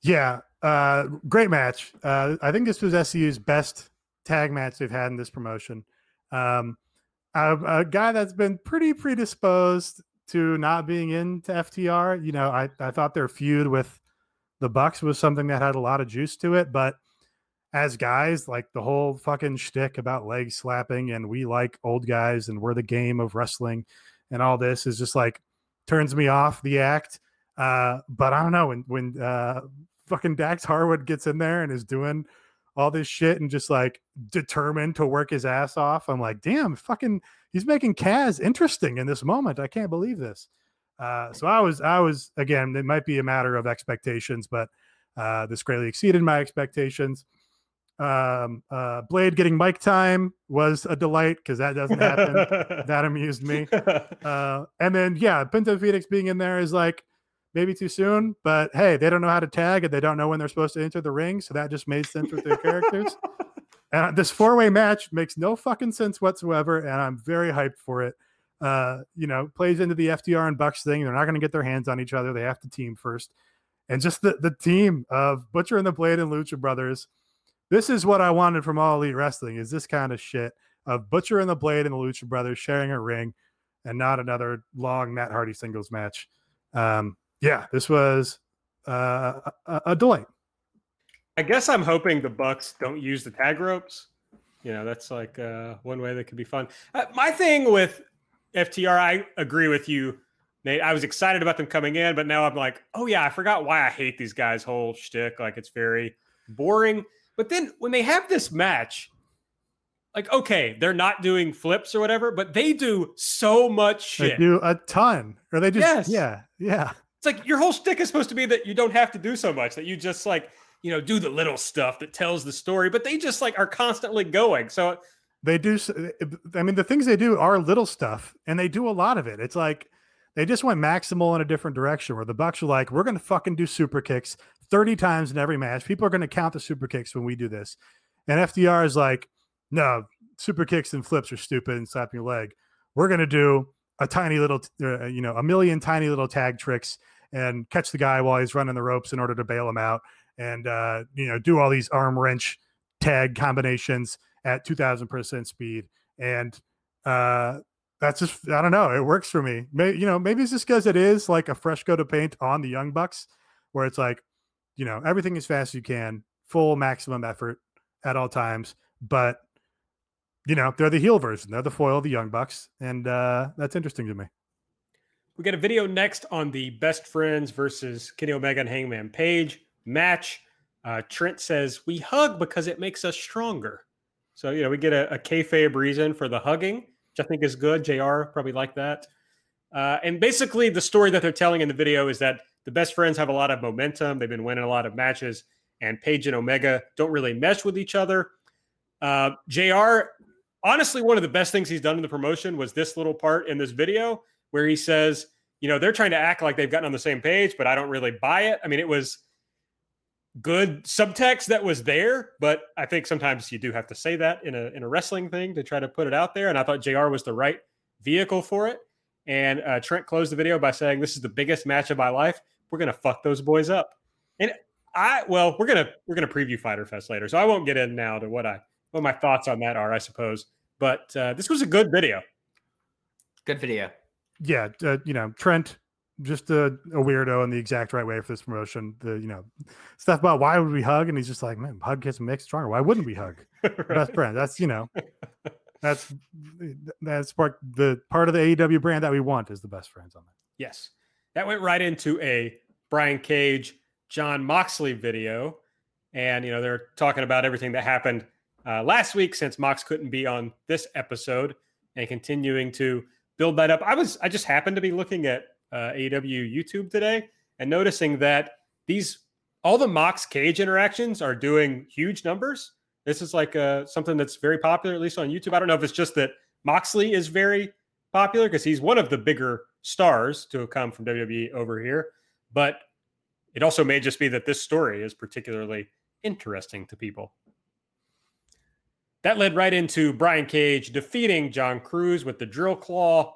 Yeah, Uh, great match. Uh, I think this was SCU's best tag match they've had in this promotion. Um, a, a guy that's been pretty predisposed to not being into FTR. You know, I, I thought their feud with the Bucks was something that had a lot of juice to it, but as guys, like the whole fucking shtick about leg slapping and we like old guys and we're the game of wrestling and all this is just like turns me off the act. Uh, but I don't know when when uh, fucking Dax Harwood gets in there and is doing all this shit and just like determined to work his ass off. I'm like, damn, fucking, he's making Kaz interesting in this moment. I can't believe this. Uh, so I was, I was again, it might be a matter of expectations, but uh, this greatly exceeded my expectations. Um, uh, Blade getting mic time was a delight because that doesn't happen. <laughs> that amused me. <laughs> Uh, and then yeah, Penta Phoenix being in there is like maybe too soon, but hey, they don't know how to tag and they don't know when they're supposed to enter the ring, so that just made sense with their characters. <laughs> And this four way match makes no fucking sense whatsoever, and I'm very hyped for it. Uh, you know, plays into the FTR and Bucks thing. They're not going to get their hands on each other. They have to team first, and just the the team of Butcher and the Blade and Lucha Brothers. This is what I wanted from All Elite Wrestling. Is this kind of shit of Butcher and the Blade and the Lucha Brothers sharing a ring, and not another long Matt Hardy singles match. Um, yeah, this was uh, a, a delight. I guess I'm hoping the Bucks don't use the tag ropes. You know, that's like uh, one way that could be fun. Uh, my thing with FTR, I agree with you, Nate. I was excited about them coming in, but now I'm like, oh yeah, I forgot why I hate these guys' whole shtick. Like it's very boring. But then when they have this match, like okay, they're not doing flips or whatever, but they do so much shit. They do a ton, or they just Yes. yeah, yeah. It's like your whole stick is supposed to be that you don't have to do so much, that you just like, you know, do the little stuff that tells the story, but they just like are constantly going. So They do. I mean, the things they do are little stuff, and they do a lot of it. It's like they just went maximal in a different direction. Where the Bucks are like, we're going to fucking do super kicks thirty times in every match. People are going to count the super kicks when we do this, and FTR is like, no, super kicks and flips are stupid and slapping your leg. We're going to do a tiny little, uh, you know, a million tiny little tag tricks and catch the guy while he's running the ropes in order to bail him out, and uh, you know, do all these arm wrench tag combinations at 2000% speed. And uh that's just i don't know it works for me. Maybe you know maybe it's just because it is like a fresh coat of paint on the young bucks where it's like you know everything as fast as you can full maximum effort at all times but you know they're the heel version they're the foil the young bucks and uh that's interesting to me we got a video next on the best friends versus Kenny Omega and Hangman Page match. Uh, Trent says we hug because it makes us stronger. So you know we get a, a kayfabe reason for the hugging, which I think is good. Jr. probably like that. Uh, and basically, the story that they're telling in the video is that the best friends have a lot of momentum. They've been winning a lot of matches, and Page and Omega don't really mesh with each other. Uh, Jr. Honestly, one of the best things he's done in the promotion was this little part in this video where he says, you know, they're trying to act like they've gotten on the same page, but I don't really buy it. I mean, it was good subtext that was there, but I think sometimes you do have to say that in a in a wrestling thing to try to put it out there. And I thought Jr. was the right vehicle for it. And uh, Trent closed the video by saying, "This is the biggest match of my life. We're gonna fuck those boys up." And I, well, we're gonna we're gonna preview Fyter Fest later, so I won't get in now to what I what my thoughts on that are, I suppose. But uh, this was a good video. Good video. yeah uh, you know trent just a, a weirdo in the exact right way for this promotion the you know stuff about why would we hug and he's just like man hug gets make stronger why wouldn't we hug <laughs> best friend that's you know that's that's part the part of the AEW brand that we want is the best friends on that Yes. That went right into a Brian Cage, Jon Moxley video. And, you know, they're talking about everything that happened uh, last week since Mox couldn't be on this episode and continuing to build that up. I was, I just happened to be looking at uh, AEW YouTube today and noticing that these, all the Mox Cage interactions are doing huge numbers. This is like uh, something that's very popular, at least on YouTube. I don't know if it's just that Moxley is very popular because he's one of the bigger stars to have come from WWE over here. But it also may just be that this story is particularly interesting to people. That led right into Brian Cage defeating John Cruz with the drill claw.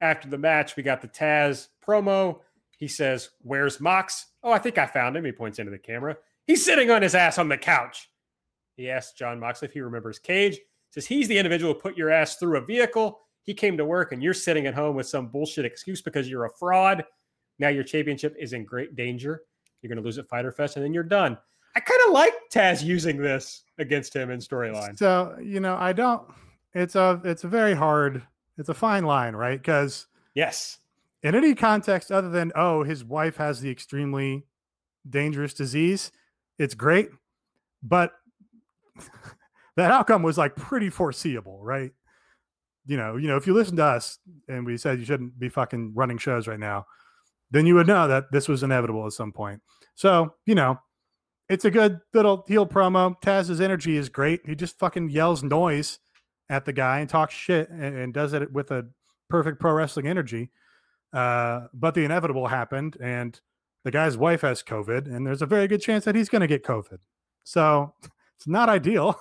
After the match, we got the Taz promo. He says, Where's Mox? Oh, I think I found him. He points into the camera. He's sitting on his ass on the couch. He asks Jon Moxley if he remembers Cage. Says he's the individual who put your ass through a vehicle. He came to work and you're sitting at home with some bullshit excuse because you're a fraud. Now your championship is in great danger. You're going to lose at Fyter Fest and then you're done. I kind of like Taz using this against him in storyline. So you know, I don't. It's a it's a very hard. It's a fine line, right? Because Yes. in any context other than oh, his wife has the extremely dangerous disease, it's great, but <laughs> that outcome was like pretty foreseeable, right? You know, you know, if you listen to us and we said you shouldn't be fucking running shows right now, then you would know that this was inevitable at some point. So, you know, it's a good little heel promo. Taz's energy is great. He just fucking yells noise at the guy and talks shit and, and does it with a perfect pro wrestling energy. Uh, but the inevitable happened, and the guy's wife has COVID, and there's a very good chance that he's going to get COVID. So <laughs> it's not ideal.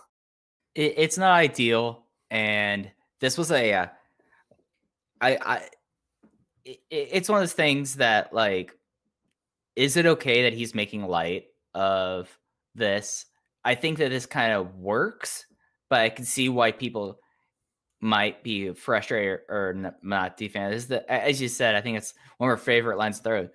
it, it's not ideal and this was a uh, I, I it, it's one of those things that like is it okay that he's making light of this i think that this kind of works but i can see why people might be frustrated or not defend this is the as you said i think it's one of our favorite lines throw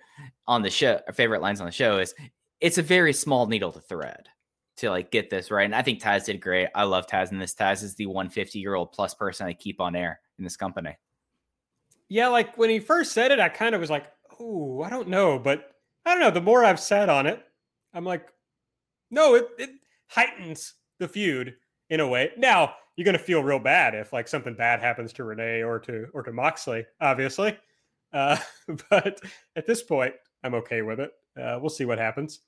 on the show our favorite lines on the show is it's a very small needle to thread to like get this right. And I think Taz did great. I love Taz in this. Taz is the 150 year old plus person I keep on air in this company. Yeah, like when he first said it, I kind of was like, oh, I don't know. But I don't know. The more I've sat on it, I'm like, no, it, it heightens the feud in a way. Now, you're to feel real bad if like something bad happens to Renee or to or to Moxley, obviously. Uh, <laughs> but at this point, I'm okay with it. Uh, we'll see what happens.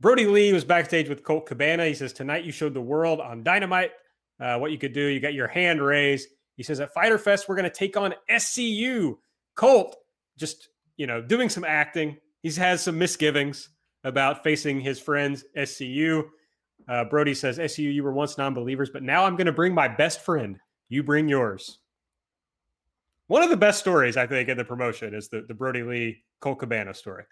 Brodie Lee was backstage with Colt Cabana. He says, Tonight you showed the world on Dynamite uh, what you could do. You got your hand raised. He says, At Fyter Fest, we're going to take on SCU. Colt just, you know, doing some acting. He has some misgivings about facing his friends, SCU. Uh, Brodie says, SCU, you were once non believers, but now I'm going to bring my best friend. You bring yours. One of the best stories, I think, in the promotion is the, the Brodie Lee Colt Cabana story.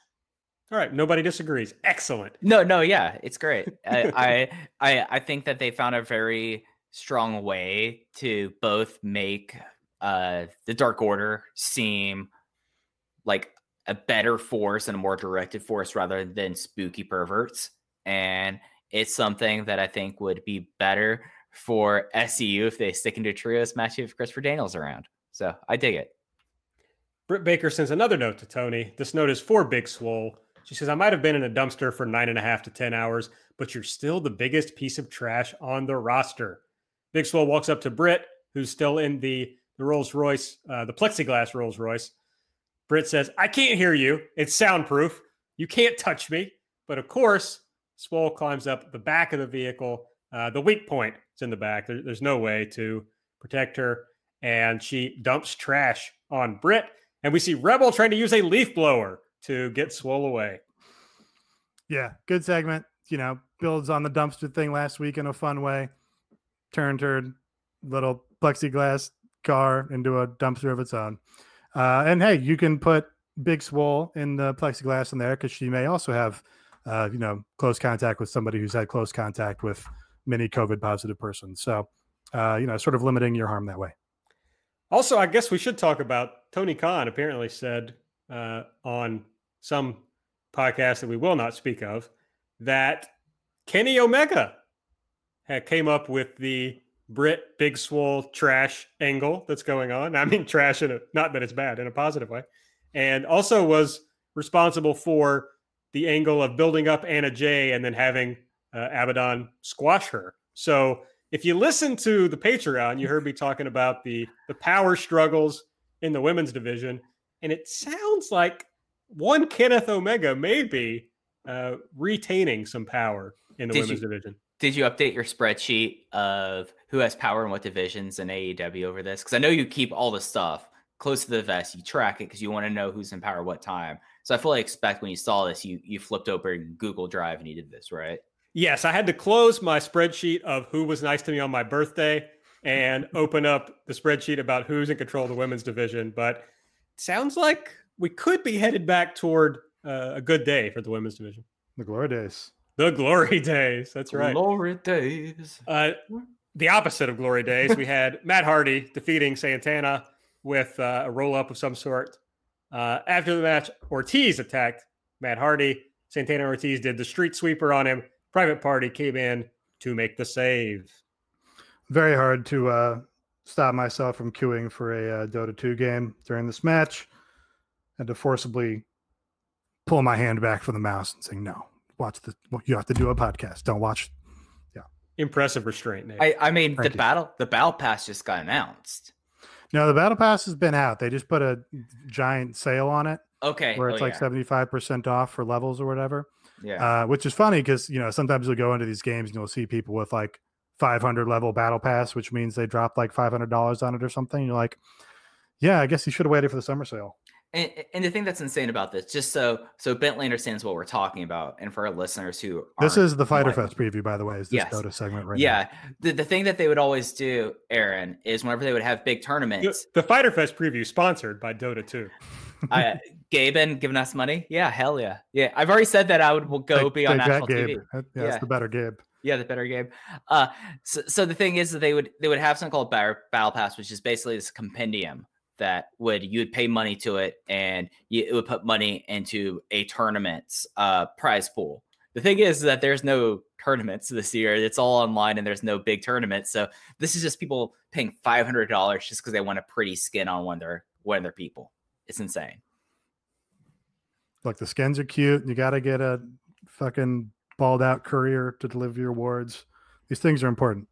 All right, nobody disagrees. Excellent. No, no, yeah, it's great. I, I, I think that they found a very strong way to both make uh, the Dark Order seem like a better force and a more directed force rather than spooky perverts. And it's something that I think would be better for SCU if they stick into trios match if Christopher Daniels around. So I dig it. Britt Baker sends another note to Tony. This note is for Big Swole. She says, I might have been in a dumpster for nine and a half to 10 hours, but you're still the biggest piece of trash on the roster. Big Swole walks up to Britt, who's still in the, the Rolls Royce, uh, the plexiglass Rolls Royce. Britt says, I can't hear you. It's soundproof. You can't touch me. But of course, Swole climbs up the back of the vehicle. Uh, the weak point is in the back. There, there's no way to protect her. And she dumps trash on Britt. And we see Rebel trying to use a leaf blower to get Swole away. Yeah, good segment. You know, builds on the dumpster thing last week in a fun way. Turned her little plexiglass car into a dumpster of its own. Uh, and hey, you can put Big Swole in the plexiglass in there because she may also have, uh, you know, close contact with somebody who's had close contact with many COVID positive persons. So, uh, you know, sort of limiting your harm that way. Also, I guess we should talk about Tony Khan apparently said uh, on some podcast that we will not speak of that Kenny Omega had came up with the Brit Big Swole trash angle that's going on. <laughs> I mean, trash in a not that it's bad in a positive way, and also was responsible for the angle of building up Anna Jay and then having uh, Abaddon squash her. So if you listen to the Patreon, you heard me talking about the the power struggles in the women's division, and it sounds like one Kenneth Omega may be uh, retaining some power in the Did women's you- division. Did you update your spreadsheet of who has power in what divisions in AEW over this? Because I know you keep all the stuff close to the vest. You track it because you want to know who's in power what time. So I fully expect when you saw this, you you flipped open Google Drive and you did this, right? Yes, I had to close my spreadsheet of who was nice to me on my birthday and <laughs> open up the spreadsheet about who's in control of the women's division. But sounds like we could be headed back toward uh, a good day for the women's division. The glory days. The glory <laughs> days. That's right. Glory days. Uh, the opposite of glory days, we had <laughs> Matt Hardy defeating Santana with uh, a roll up of some sort. Uh, after the match, Ortiz attacked Matt Hardy. Santana Ortiz did the street sweeper on him. Private Party came in to make the save. Very hard to uh, stop myself from queuing for a uh, Dota 2 game during this match. and to forcibly pull my hand back from the mouse and saying, no, watch the, you have to do a podcast. Don't watch. Yeah, impressive restraint, Nate. I, I mean, the you. battle the battle pass just got announced. No, the Battle Pass has been out. They just put a giant sale on it Okay. where it's oh, like yeah. 75% off for levels or whatever. yeah. uh, which is funny because you know sometimes you'll go into these games and you'll see people with like 500 level battle pass, which means they dropped like 500 dollars on it or something. You're like, yeah, I guess you should have waited for the summer sale. And, and the thing that's insane about this, just so so Bentley understands what we're talking about, and for our listeners who This aren't is the Fyter Fest preview, by the way. Is this Yes. Dota segment right Yeah, the, the thing that they would always do, Aaron, is whenever they would have big The- tournaments, the Fyter Fest preview sponsored by Dota 2. I, Gaben giving us money. Yeah, hell yeah, yeah. I've already said that I would will go Take- be on take that, national Gabe. TV. That- yeah, Yeah. that's the better Gabe. Yeah, the better game. Uh, so, so the thing is that they would they would have something called Battle, Battle Pass, which is basically this compendium that would you would pay money to it, and you, it would put money into a tournament's uh, prize pool. The thing is that there's no tournaments this year; it's all online, and there's no big tournaments. So this is just people paying five hundred dollars just because they want a pretty skin on one of their one of their people. It's insane. Look, the skins are cute. You got to get a fucking balled out courier to deliver your awards. These things are important.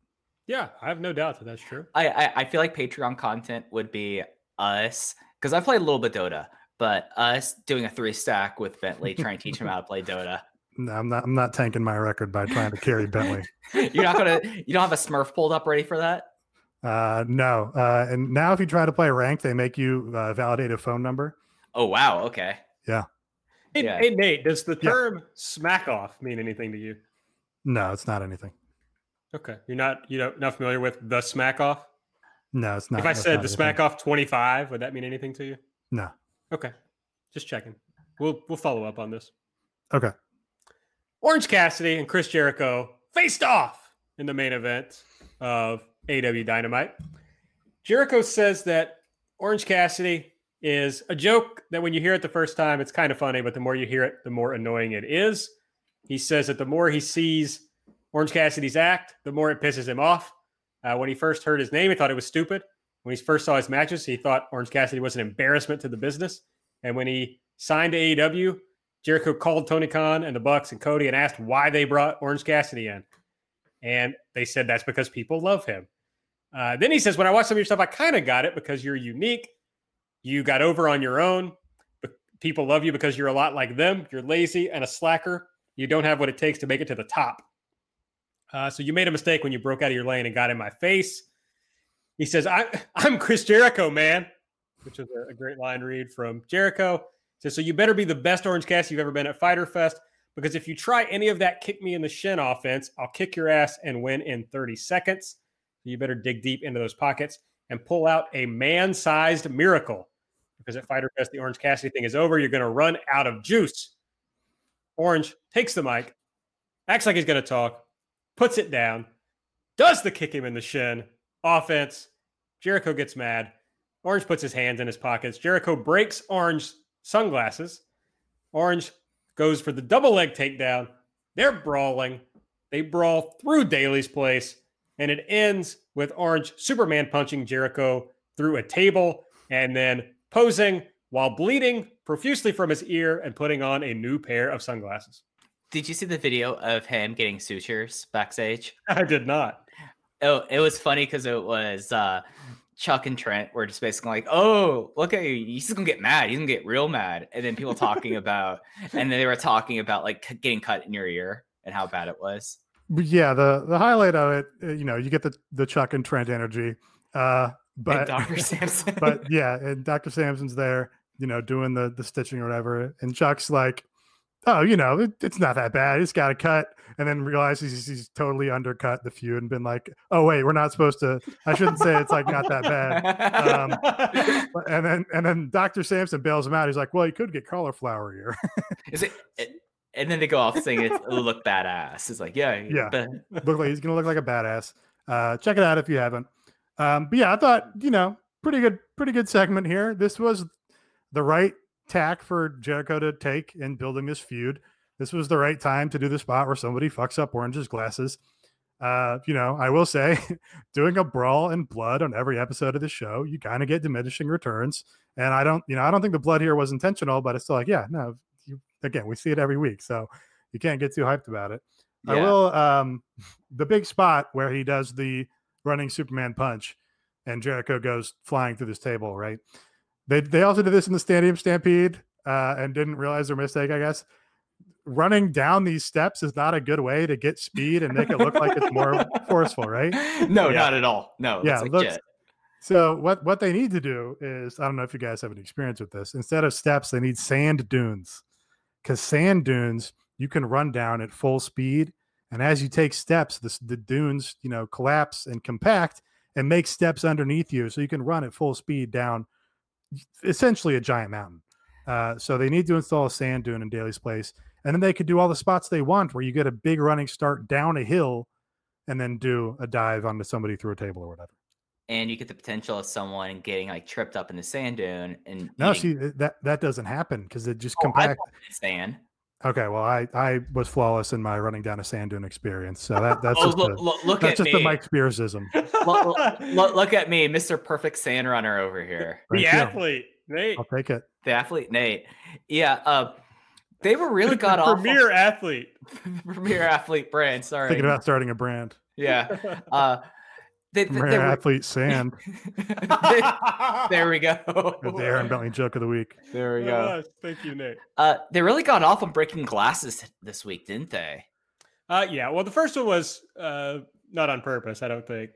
Yeah, I have no doubt that that's true. I, I I feel like Patreon content would be us because I played a little bit Dota, but us doing a three stack with Bentley trying to teach him <laughs> how to play Dota. No, I'm not. I'm not tanking my record by trying to carry Bentley. <laughs> You're not gonna you don't have a Smurf pulled up ready for that. Uh, no. Uh, and now, if you try to play rank, they make you uh, validate a phone number. Oh wow, okay. Hey, Yeah. hey, Nate, does the Yeah. term smack off mean anything to you? No, it's not anything. Okay. You're not you know not familiar with the smack off? No, it's not. if I said the smack off 25, would that mean anything to you? No. Okay. Just checking. We'll we'll follow up on this. Okay. Orange Cassidy and Chris Jericho faced off in the main event of AW Dynamite. Jericho says that Orange Cassidy is a joke that when you hear it the first time, it's kind of funny, but the more you hear it, the more annoying it is. He says that the more he sees Orange Cassidy's act, the more it pisses him off. Uh, when he first heard his name, he thought it was stupid. When he first saw his matches, he thought Orange Cassidy was an embarrassment to the business. And when he signed to AEW, Jericho called Tony Khan and the Bucks and Cody and asked why they brought Orange Cassidy in. And they said that's because people love him. Uh, then he says, When I watch some of your stuff, I kind of got it because you're unique. You got over on your own. People love you because you're a lot like them. You're lazy and a slacker. You don't have what it takes to make it to the top. Uh, so you made a mistake when you broke out of your lane and got in my face. He says, I, I'm Chris Jericho, man, which was a, a great line read from Jericho. He says, so you better be the best Orange Cast you've ever been at Fyter Fest because if you try any of that kick me in the shin offense, I'll kick your ass and win in 30 seconds. You better dig deep into those pockets and pull out a man sized miracle because at Fyter Fest, the Orange Cassidy thing is over. You're going to run out of juice. Orange takes the mic, acts like he's going to talk, puts it down, does the kick him in the shin offense. Jericho gets mad. Orange puts his hands in his pockets. Jericho breaks Orange sunglasses. Orange goes for the double leg takedown. They're brawling. They brawl through Daily's place, and it ends with Orange Superman punching Jericho through a table and then posing while bleeding profusely from his ear and putting on a new pair of sunglasses. Did you see the video of him getting sutures backstage? I did not. Oh, it was funny because it was uh Chuck and Trent were just basically like, "Oh, look at you! He's just gonna get mad. He's gonna get real mad." And then people talking about, and then they were talking about like getting cut in your ear and how bad it was. Yeah, the the highlight of it, uh, you know, you get the the Chuck and Trent energy. Uh, And but Dr. Sampson. <laughs> but yeah, and Dr. Sampson's there, you know, doing the the stitching or whatever, and Chuck's like, "Oh, you know, it, it's not that bad. It's got a cut," and then realizes he's, he's totally undercut the feud and been like, "Oh wait, we're not supposed to. I shouldn't say it's like not that bad." Um, <laughs> And then and then Dr. Sampson bails him out. He's like, "Well, you could get cauliflower ear." Is it? it and then they go off saying it'll look badass. It's like, yeah, Yeah. but- look like he's gonna look like a badass. Uh, check it out if you haven't. Um, but yeah, I thought you know pretty good, pretty good segment here. This was the right tack for Jericho to take in building this feud. This was the right time to do the spot where somebody fucks up Orange's glasses. Uh, you know, I will say, <laughs> doing a brawl and blood on every episode of the show, you kind of get diminishing returns. And I don't, you know, I don't think the blood here was intentional, but it's still like, yeah, no, you, again, we see it every week, so you can't get too hyped about it. I will. Um, <laughs> the big spot where he does the running Superman punch, and Jericho goes flying through this table. Right. They they also did this in the Stadium Stampede, uh, and didn't realize their mistake. I guess running down these steps is not a good way to get speed and make it look like it's more <laughs> forceful, right? No, Yeah. not at all. No, Yeah, like, looks- yeah. So what what they need to do is I don't know if you guys have any experience with this. Instead of steps, they need sand dunes. Because sand dunes you can run down at full speed, and as you take steps, the, the dunes you know collapse and compact and make steps underneath you, so you can run at full speed down essentially a giant mountain. Uh, so they need to install a sand dune in Daily's place, and then they could do all the spots they want, where you get a big running start down a hill, and then do a dive onto somebody through a table or whatever. and you get the potential of someone getting like tripped up in the sand dune and No, eating- see that that doesn't happen because it just Oh, I compact. sand. Okay, well, I I was flawless in my running down a sand dune experience, so that that's Oh, just look, a, look, look that's at just me. a Mike Spearsism. <laughs> look, look- look- look at me, Mr. Perfect Sand Runner over here. the you. athlete, Nate. I'll take it. The athlete Nate. Yeah, uh, they were really the god awful. premier athlete. <laughs> premier athlete brand. Sorry. Thinking about starting a brand. yeah. <laughs> Uh, they, they, Premier they were- athlete sand. <laughs> They- there we go. <laughs> The Aaron Bentley joke of the week. There we go. was. Thank you, Nate. Uh, they really got off on breaking glasses this week, didn't they? Uh, yeah. Well, the first one was uh, not on purpose. I don't think.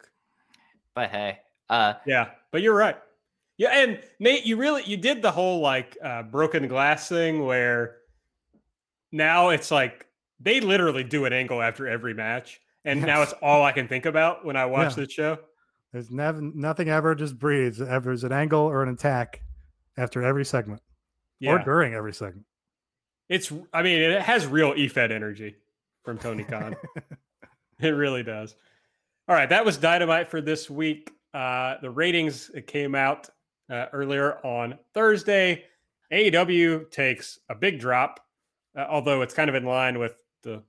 But hey, uh, Yeah, but you're right. Yeah, and Nate, you really you did the whole like uh, broken glass thing where now it's like they literally do an angle after every match, and now it's all I can think about when I watch Yeah. the show. There's never nothing ever just breathes. Ever there's an angle or an attack after every segment or Yeah, during every segment. it's. I mean, it has real EFED energy from Tony <laughs> Khan. It really does. All right, that was Dynamite for this week. Uh, the ratings came out uh, earlier on Thursday. AEW takes a big drop, uh, although it's kind of in line with the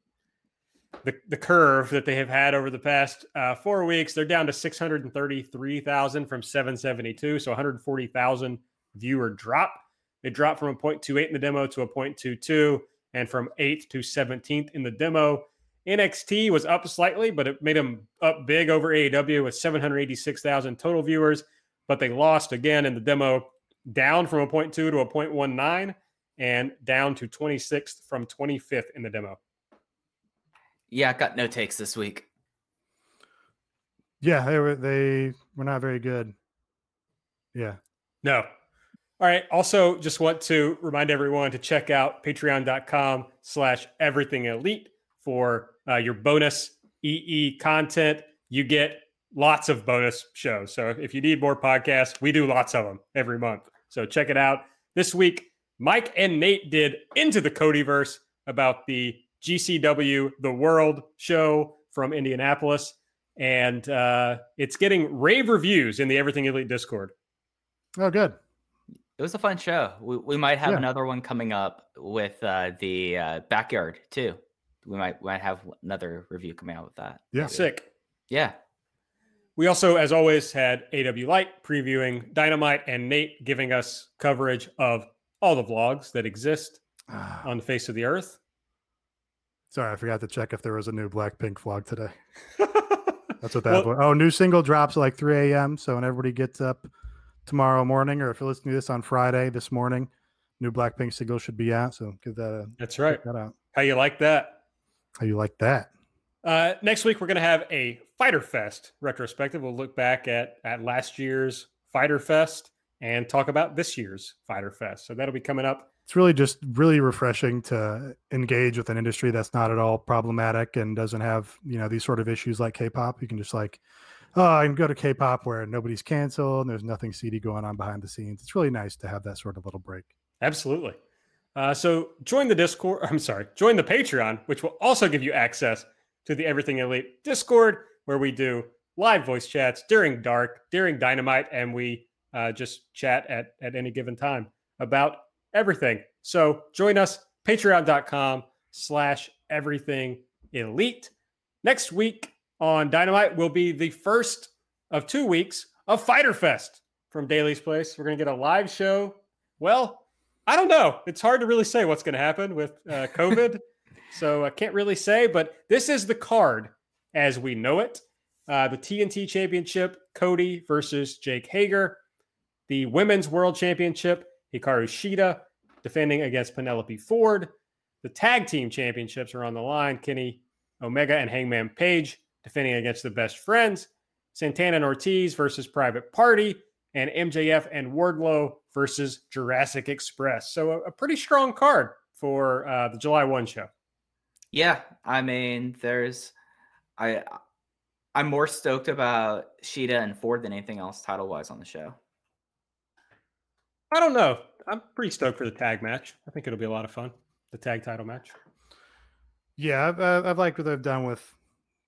the, the curve that they have had over the past uh, four weeks. They're down to six hundred and thirty three thousand from seven seventy two, so one hundred forty thousand viewer drop. They dropped from a 0.28 in the demo to a 0.22, and from eighth to seventeenth in the demo. NXT was up slightly, but it made them up big over AEW with 786,000 total viewers. But they lost again in the demo, down from a 0.2 to a 0.19 and down to 26th from 25th in the demo. Yeah, I got no takes this week. Yeah, they were they were not very good. Yeah. No. All right. Also, just want to remind everyone to check out patreon.com slash everything elite for uh, your bonus EE content. You get lots of bonus shows. So if you need more podcasts, we do lots of them every month. So check it out. This week, Mike and Nate did Into the Codyverse about the GCW The World show from Indianapolis. And uh, it's getting rave reviews in the Everything Elite Discord. Oh, good. It was a fun show. We, we might have Yeah. another one coming up with uh, the uh, backyard too. We might we might have another review coming out with that. Yeah. maybe. Sick. Yeah. We also, as always, had AW Light previewing Dynamite and Nate giving us coverage of all the vlogs that exist Ah, on the face of the earth. Sorry, I forgot to check if there was a new Blackpink vlog today. <laughs> That's what that Well- was. Oh, new single drops at like 3 a.m. So when everybody gets up tomorrow morning, or if you're listening to this on Friday this morning, new Blackpink single should be out. So give that a That's right. that out. How you like that? How you like that? Uh, next week, we're going to have a Fyter Fest retrospective. We'll look back at, at last year's Fyter Fest and talk about this year's Fyter Fest. So that'll be coming up. It's really just really refreshing to engage with an industry that's not at all problematic and doesn't have you know these sort of issues like K-pop. You can just like, oh, I can go to K-pop where nobody's canceled and there's nothing seedy going on behind the scenes. It's really nice to have that sort of little break. Absolutely. Uh, so join the Discord. <laughs> I'm sorry, join the Patreon, which will also give you access to the Everything Elite Discord, where we do live voice chats during dark, during dynamite, and we uh, just chat at, at any given time about everything. So join us, patreon.com slash everything elite. Next week on Dynamite will be the first of two weeks of Fyter Fest from Daily's Place. We're going to get a live show. Well, I don't know. It's hard to really say what's going to happen with uh, <laughs> COVID. so I can't really say, but this is the card as we know it. Uh, the TNT Championship, Cody versus Jake Hager. The Women's World Championship, Hikaru Shida defending against Penelope Ford. The Tag Team Championships are on the line. Kenny Omega and Hangman Page defending against the Best Friends. Santana and Ortiz versus Private Party. And MJF and Wardlow versus Jurassic Express. So a, a pretty strong card for uh, the July 1 show. Yeah, I mean, there's I I'm more stoked about Shida and Ford than anything else title wise on the show. I don't know. I'm pretty stoked for the tag match. I think it'll be a lot of fun. The tag title match. Yeah, I've, I've liked what they've done with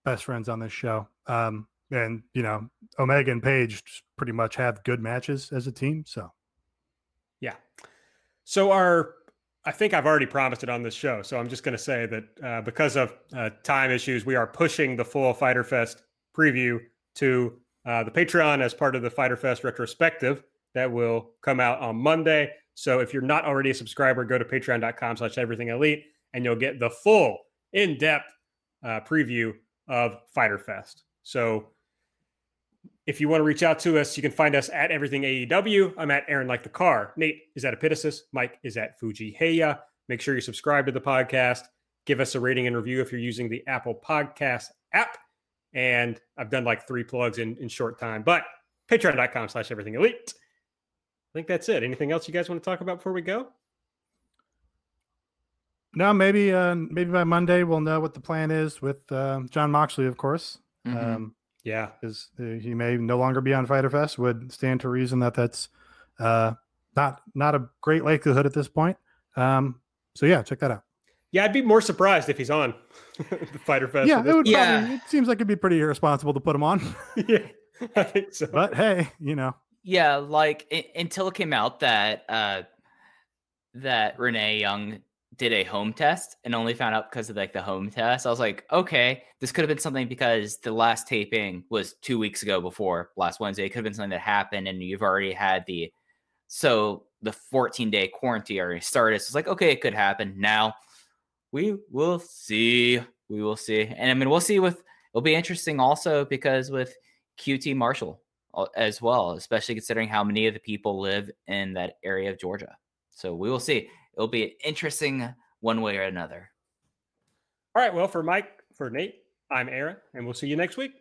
best friends on this show. Um, and you know, Omega and Page pretty much have good matches as a team. So, yeah. So our, I think I've already promised it on this show. So I'm just going to say that uh, because of uh, time issues, we are pushing the full Fyter Fest preview to uh, the Patreon as part of the Fyter Fest retrospective that will come out on Monday. So if you're not already a subscriber, go to patreon.com slash everything elite and you'll get the full in-depth uh, preview of Fyter Fest. So if you want to reach out to us, you can find us at Everything AEW. I'm at Aaron Like the Car. Nate is at Epitasis. Mike is at Fuji Heya. Make sure you subscribe to the podcast. Give us a rating and review if you're using the Apple Podcast app. And I've done like three plugs in, in short time, but patreon.com slash everything elite. I think that's it. Anything else you guys want to talk about before we go? No, maybe uh, maybe by Monday we'll know what the plan is with uh, Jon Moxley, of course. Mhm. Um, Yeah. is uh, he may no longer be on Fyter Fest. Would stand to reason that that's uh, not not a great likelihood at this point. Um, so yeah, check that out. Yeah, I'd be more surprised if he's on <laughs> the Fyter Fest. yeah, it would. Yeah. Probably, it seems like it'd be pretty irresponsible to put him on. <laughs> yeah, I think so. but hey, you know, Yeah, like i- until it came out that uh that Renee Young did a home test and only found out because of like the home test. I was like, okay, this could have been something because the last taping was two weeks ago before last Wednesday. It could have been something that happened and you've already had the so the 14 day quarantine already started. So it's like, okay, it could happen. Now we will see. We will see. And I mean, we'll see with it'll be interesting also because with QT Marshall al- as well, especially considering how many of the people live in that area of Georgia. So we will see. It'll be interesting one way or another. All right. Well, for Mike, for Nate, I'm Aaron, and we'll see you next week.